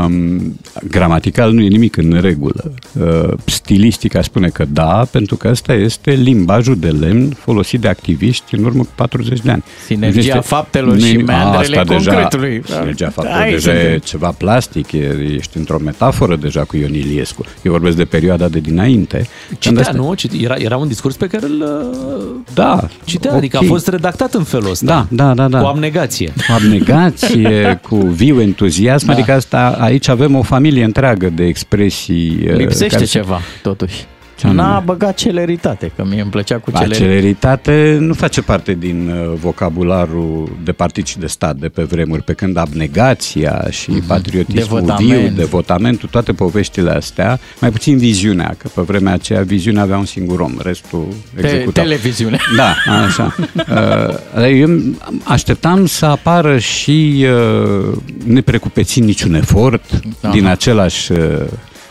Um, gramatical nu e nimic în regulă. Uh, stilistica spune că da, pentru că ăsta este limbajul de lemn folosit de activiști în urmă cu 40 de ani. Sinergia Nu este- faptelor nu e- și a, meandrele asta deja- concretului. Sinergia faptelor Aici deja e suntem. ceva plastic, e, ești într-o metaforă deja cu Ion Iliescu. Eu vorbesc de perioada de dinainte. Când Citea, asta- nu? Cite- Era, era un discurs pe care îl uh, Da. citea, ok. adică a fost redactat în felul ăsta. Da, da, da, da. Cu abnegație. Cu abnegație, cu viu entuziasm, Da. adică asta, aici avem o familie întreagă de expresii. uh, Lipsește care se- ceva, totuși. Ce anume? N-a băgat celeritate, că mie îmi plăcea cu Ba, celeritate. celeritate nu face parte din uh, vocabularul de partid și de stat de pe vremuri, pe când abnegația și patriotismul Mhm. Devotament. viu, devotamentul, toate poveștile astea, mai puțin viziunea, că pe vremea aceea viziunea avea un singur om, restul Te- executa. televiziune. Da, așa. Uh, eu așteptam să apară și uh, neprecupețit niciun efort Aha. din același uh,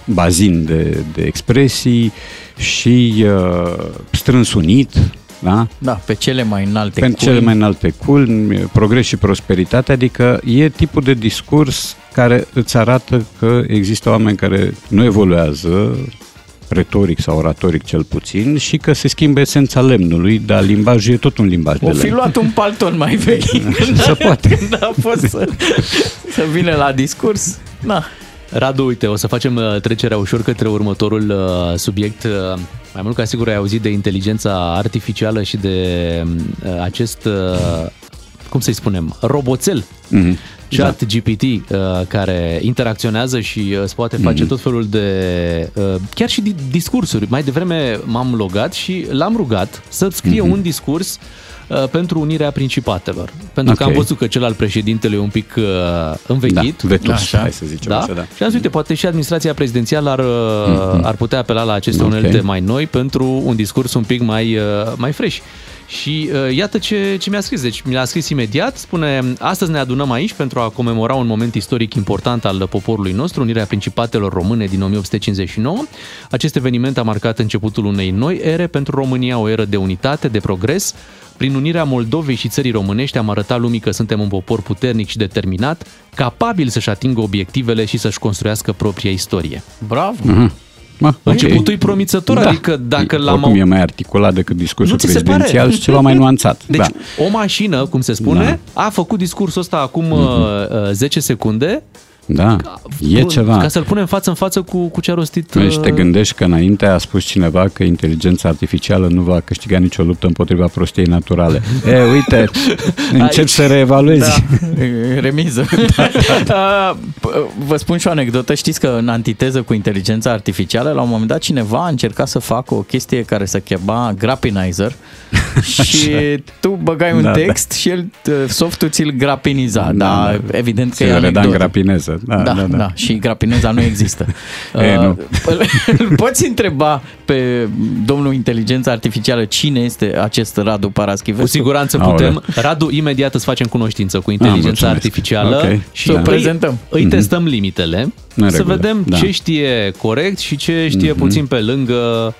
bazin de, de expresii și uh, strâns unit, da? Da, pe cele mai înalte Pentru culmi. cele mai înalte culmi, progres și prosperitate, adică e tipul de discurs care îți arată că există oameni care nu evoluează retoric sau oratoric cel puțin și că se schimbă esența lemnului, dar limbajul e tot un limbaj de O fi lemn. luat un palton mai vechi când, Se poate. când a fost să, să vină la discurs. Na, Radu, uite, o să facem uh, trecerea ușor către următorul uh, subiect. Uh, Mai mult ca sigur ai auzit de inteligența artificială și de uh, acest, uh, cum să-i spunem, roboțel. Mhm. Chat GPT uh, care interacționează și uh, îți poate face Mhm. tot felul de uh, chiar și di- discursuri. Mai devreme m-am logat și l-am rugat să-ți scrie Mhm. un discurs uh, pentru unirea principatelor. Pentru că Ok. am văzut că cel al președintelui e un pic uh, învechit. Da, vetus, hai să zicem da? așa, da. Și am zis, uite, poate și administrația prezidențială ar, uh, ar putea apela la aceste Ok. unelte mai noi pentru un discurs un pic mai, uh, mai fresh. Și uh, iată ce, ce mi-a scris. Deci mi-a scris imediat, spune, astăzi ne adunăm aici pentru a comemora un moment istoric important al poporului nostru, unirea principatelor române din 1859. Acest eveniment a marcat începutul unei noi ere pentru România, o eră de unitate, de progres. Prin unirea Moldovei și țării românești am arătat lumii că suntem un popor puternic și determinat, capabil să-și atingă obiectivele și să-și construiască propria istorie. Bravo! Mhm. Ma, Începutul e promițător, Da. adică dacă l-am Oricum e mai articulat decât discursul nu ți se prezidențial pare? și ceva mai nuanțat. Deci da. o mașină, cum se spune, a făcut discursul ăsta acum uh, 10 secunde Da, e Bun, ceva. Ca să-l punem față în față cu, cu ce a rostit... Deci te uh, gândești că înainte a spus cineva că inteligența artificială nu va câștiga nicio luptă împotriva prostiei naturale. E, uite, încep Aici. să reevaluezi. Da, e remiză. Uh, Vă spun și o anecdotă. Știți că în antiteză cu inteligența artificială, la un moment dat cineva a încercat să facă o chestie care se chema grapinizer și tu băgai un Da, da. text și el, uh, softul ți-l grapiniza. Da, Da, da, evident că Se e reda în anecdotă. grapineză. Da, Da, da, da, da. da. Și grapineza nu există. E, nu. Uh, Îl poți întreba pe domnul inteligența artificială cine este acest Radu Paraschivescu? Cu siguranță putem. Radu, imediat îți facem cunoștință cu inteligența mulțumesc. artificială Ok. și Să o îi- prezentăm. Îi Mhm. testăm limitele, În să regulă, vedem da. ce știe corect și ce știe Mhm. puțin pe lângă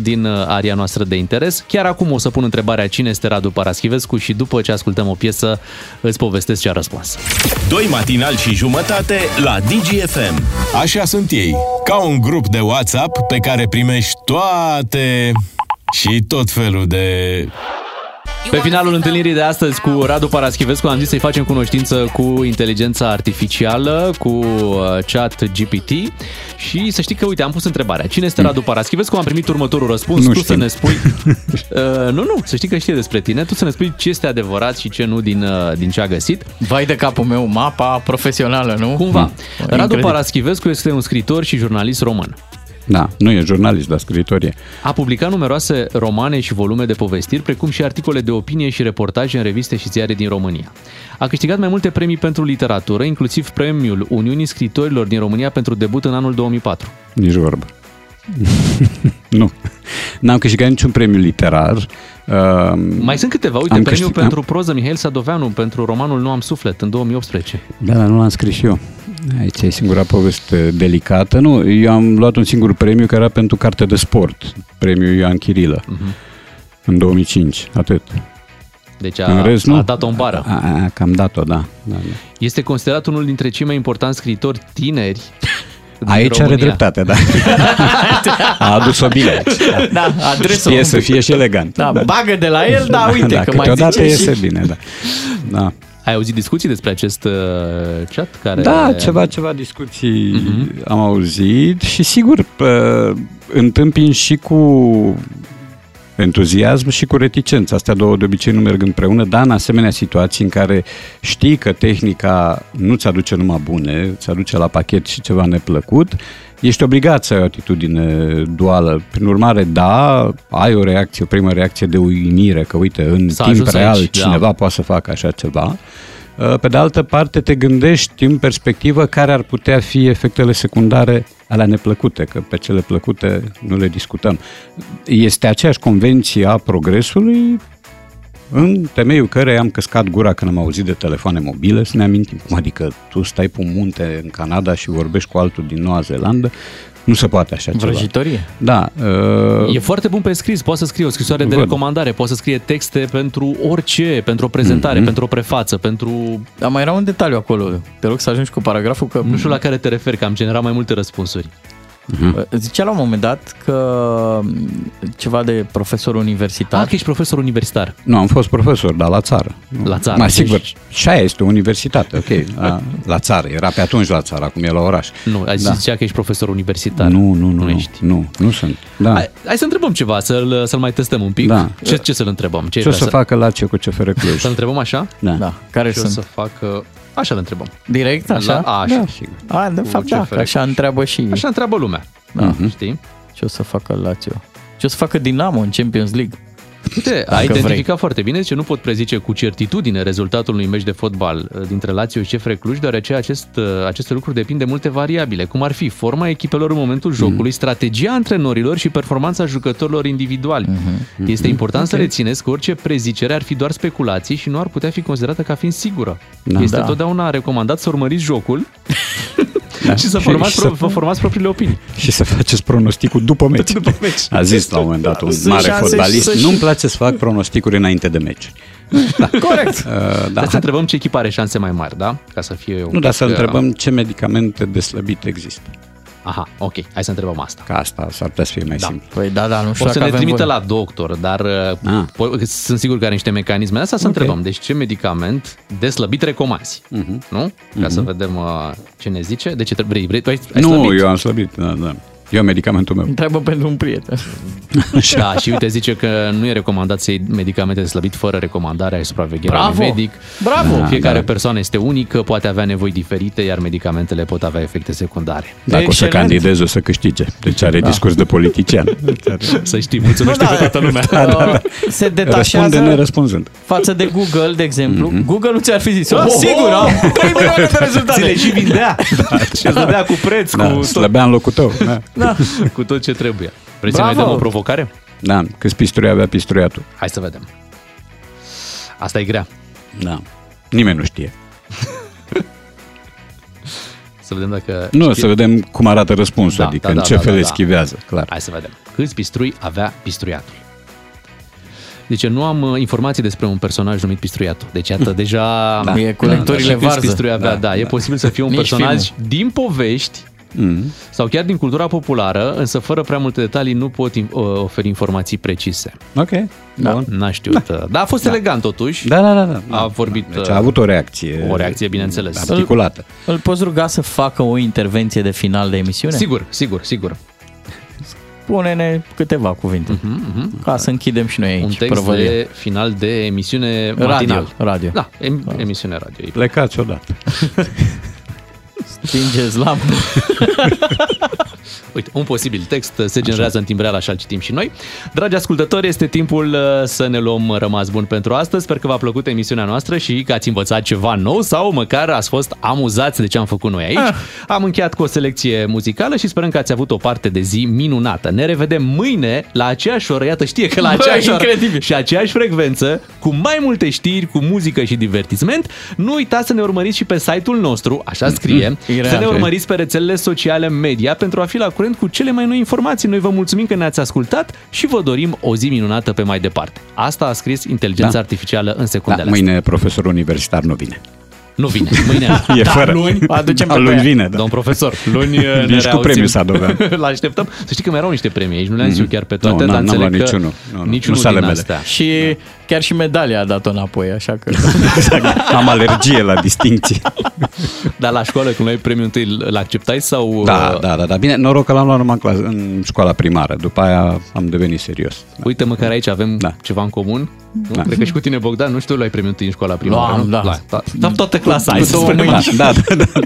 din uh, aria noastră de interes. Chiar acum o să pun întrebarea cine este Radu Paraschivescu și după ce ascultăm o piesă îți povestesc ce a răspuns. Doi matinali și jumătate la DGFM. Așa sunt ei, ca un grup de WhatsApp pe care primești toate și tot felul de... Pe finalul întâlnirii de astăzi cu Radu Paraschivescu am zis să-i facem cunoștință cu inteligența artificială, cu uh, chat GPT și să știi că, uite, am pus întrebarea. Cine este Radu Paraschivescu? Am primit următorul răspuns. Nu tu să știm. ne spui... Uh, nu, nu, să știi că știe despre tine. Tu să ne spui ce este adevărat și ce nu din, uh, din ce a găsit. Vai de capul meu, mapa profesională, nu? Cumva. Hmm. Radu Incredibil. Paraschivescu este un scriitor și jurnalist român. Da, nu e jurnalist, dar scriitorie. A publicat numeroase romane și volume de povestiri, precum și articole de opinie și reportaje în reviste și ziare din România. A câștigat mai multe premii pentru literatură, inclusiv premiul Uniunii Scritorilor din România pentru debut în anul 2004. Nici vorbă. nu. N-am câștigat niciun premiu literar. Uh, Mai sunt câteva, uite, am premiul câștig- pentru proză Mihail Sadoveanu pentru romanul Nu am suflet în 2018. Da, dar nu l-am scris și eu. Aici e singura poveste delicată. Nu, eu am luat un singur premiu care era pentru carte de sport. Premiul Ioan Chirilă. Mhm. În 2005, atât. Deci În a, rest, nu. a dat-o în bară. A, a, că am dat-o, da. da, da. Este considerat unul dintre cei mai importanți scriitori tineri din Aici are România. dreptate, da. A adus-o bine aici. Da, adresă Știe să fie și elegant. Da, bagă de la el, da, uite, da, că mai câteodată zice iese și... bine, da. da. Ai auzit discuții despre acest uh, chat? Care... Da, ceva, ceva discuții Mhm. am auzit și sigur pă, întâmpin și cu entuziasm și cu reticență. Astea două de obicei nu merg împreună, dar în asemenea situații în care știi că tehnica nu-ți aduce numai bune, îți aduce la pachet și ceva neplăcut, ești obligat să ai o atitudine duală. Prin urmare, da, ai o reacție, o primă reacție de uimire, că uite, în S-a timp ajuns real aici, da. cineva poate să facă așa ceva. Uh, Pe de altă parte, te gândești în perspectivă care ar putea fi efectele secundare alea neplăcute, că pe cele plăcute nu le discutăm. Este aceeași convenție a progresului în temeiul care am căscat gura când am auzit de telefoane mobile, să ne amintim. Cum adică tu stai pe un munte în Canada și vorbești cu altul din Noua Zeelandă? Nu se poate așa ceva. Vrăjitorie. Da. Uh, E foarte bun pe scris, poate să scrie o scrisoare de Văd. recomandare, poate să scrie texte pentru orice, pentru o prezentare, Mhm. pentru o prefață, pentru... Dar mai era un detaliu acolo. Te rog să ajungi cu paragraful că... Nu știu la care te referi, că am generat mai multe răspunsuri. Mhm. Zicea la un moment dat că ceva de profesor universitar. Ah, că ești profesor universitar. Nu, am fost profesor, dar la țară. La țară, Mă deci- sigur, și aia este o universitate, ok. La, la țară, era pe atunci la țară, acum e la oraș. Nu, ai Da. zicea că ești profesor universitar. Nu, nu, nu, Nu nu, ești. nu, nu sunt. Da. Hai, hai să întrebăm ceva, să-l, să-l mai testăm un pic. Da. Ce, ce să-l întrebăm? Ce, Ce o vrea să facă la ce cu CFR Cluj? Să-l întrebăm așa? Da. Da, care Ce o sunt? să facă... Așa îl întrebăm. Direct, așa? La, a, așa. Da. Sigur. A, de Cu fapt, da, CFR. că așa întreabă și... Așa întreabă lumea. Da. Știi? Ce o să facă Lazio? Ce o să facă Dinamo în Champions League? Uite, a identificat foarte bine, zice, nu pot prezice cu certitudine rezultatul unui meci de fotbal uh, dintre Lazio și CFR Cluj, deoarece acest, uh, aceste lucruri depind de multe variabile, cum ar fi forma echipelor în momentul jocului, strategia antrenorilor și performanța jucătorilor individuali. Este important să Ok. rețineți că orice prezicere ar fi doar speculații și nu ar putea fi considerată ca fiind sigură. Da. Este Da. totdeauna recomandat să urmăriți jocul Da. și să Și- formați, și pro- să- vă formați propriile opinii. Și să faceți pronosticul după meci. După meci. A zis la un moment dat un Sunt mare șanse fotbalist, să și- nu-mi place să fac pronosticuri înainte de meci. Corect. Uh, da. Dar să întrebăm ce echipă are șanse mai mari, da? Ca să fie un Nu, dar pic, să uh, întrebăm ce medicamente de slăbit există. Aha, ok, hai să întrebăm asta. Ca asta s-ar putea să fie mai Da. simplu. Păi da, da, nu știu O să dacă ne avem trimită voie. la doctor, dar Ah. po- sunt sigur că are niște mecanisme. Asta să Ok. întrebăm. Deci ce medicament de slăbit recomanzi? Mhm. Nu? Ca să vedem uh, ce ne zice. De ce trebuie? Vrei, vrei, tu ai, ai Nu, slăbit? eu am slăbit, da, da. Eu am medicamentul meu. Întreabă pentru un prieten. Da, și uite, zice că nu e recomandat să iei medicamente de slăbit fără recomandarea și supravegherea Bravo! unui medic. Bravo! Fiecare Da. persoană este unică, poate avea nevoi diferite, iar medicamentele pot avea efecte secundare. Dacă o să Excelent. candidez, o să câștige. Deci are Da. discurs de politician. Să știi, mulțumește Nu, pe da, toată lumea. Da, da, da. Se detașează Răspunde nerăspunzând. față de Google, de exemplu. Mhm. Google nu ți-ar fi zis, oh, sigur, am 3 milioane de rezultate. Ți le și vindea. și îți dădea cu preț, Da, cu tot, slăbea în locul tău. Da. Da. cu tot ce trebuie. Vreți să Bravo! mai dăm o provocare? da. Câți pisturi avea pistruiatul? Hai să vedem. Asta e grea. Da. Nimeni nu știe. Să vedem dacă... Nu, știe. să vedem cum arată răspunsul, Da, adică da, în da, ce da, fel da, le da. schivează, clar. Hai să vedem. Câți pistrui avea pistruiatul? Deci nu am uh, informații despre un personaj numit Pistruiatul. Deci iată, deja... Da. E cu lectorile Și câți varză. pistrui avea, Da, da, e da. posibil să fie un Nici personaj din povești Mm. sau chiar din cultura populară, însă fără prea multe detalii nu pot in- uh, oferi informații precise. Ok. Da. Bun. N-a știut. Da. Dar a fost Da. elegant totuși. Da, da, da. da. A vorbit... Deci uh, a avut o reacție. o reacție, bineînțeles. Articulată. Îl poți ruga să facă o intervenție de final de emisiune? Sigur, sigur, sigur. Pune-ne câteva cuvinte. Mhm, Ca să închidem și noi aici. Un text prăvălia. de final de emisiune Radio, matinal. radio. Da, em, emisiune radio. Plecați odată. Stingeți lampa. Uite, un posibil text se generează în timbreală, așa îl citim și noi. Dragi ascultători, este timpul uh, să ne luăm rămas bun pentru astăzi. Sper că v-a plăcut emisiunea noastră și că ați învățat ceva nou sau măcar ați fost amuzați de ce am făcut noi aici. Ah. Am încheiat cu o selecție muzicală și sperăm că ați avut o parte de zi minunată. Ne revedem mâine la aceeași oră, iată știe că la Bă, aceeași oră incredibil. și aceeași frecvență, cu mai multe știri, cu muzică și divertisment. Nu uitați să ne urmăriți și pe site-ul nostru, așa scrie, Ireal. să ne urmăriți pe rețelele sociale media pentru a fi la curent cu cele mai noi informații. Noi vă mulțumim că ne-ați ascultat și vă dorim o zi minunată pe mai departe. Asta a scris inteligența Da. artificială în Da, secundele astea. mâine profesor universitar nu vine. Nu vine, mâine. E da, fără. luni aducem Da, pe luni ea. vine, da. Domn profesor, luni uh, ne Nici cu reauzim. premiu Sadovean. L așteptăm. Să știi că mai erau niște premii aici, nu le-am zis eu chiar pe toate, Mhm. Nu, dar n-am- n-am înțeleg luat că niciunul. Nu, nu, niciunul nu s-ale din mele. astea. Și chiar și medalia a dat-o înapoi, așa că... Am alergie la distincții. Dar la școală, când luai premiul întâi, îl acceptai sau... Da, uh, da, da, da. Bine, noroc că l-am luat numai în, clasă, în școala primară. După aia am devenit serios. Uite, măcar aici avem Da. ceva în comun. Nu? Da. Cred că și cu tine, Bogdan, nu știu, luai premiul întâi în școala primară, Luam, nu? da. La, da. da. Toată clasa, hai Cu să două spunem mâini. așa. Da, da, da.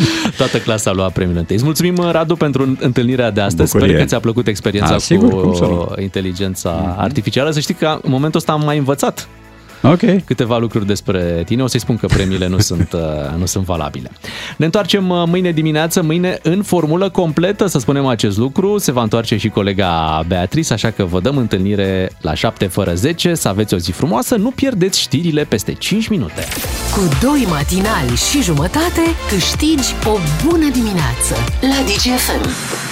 Toată clasa a luat premiul întâi. Îți mulțumim, Radu, pentru întâlnirea de astăzi. Bucurie. Sper că ți-a plăcut experiența A, sigur, cum să cu nu. inteligența artificială. Să știi că în momentul ăsta am mai învățat Ok. câteva lucruri despre tine. O să-i spun că premiile nu sunt, uh, nu sunt valabile. Ne întoarcem uh, mâine dimineață, mâine în formulă completă, să spunem acest lucru. Se va întoarce și colega Beatrice, așa că vă dăm întâlnire la 7 fără 10. Să aveți o zi frumoasă, nu pierdeți știrile peste 5 minute. Cu doi matinali și jumătate câștigi o bună dimineață la DGFM.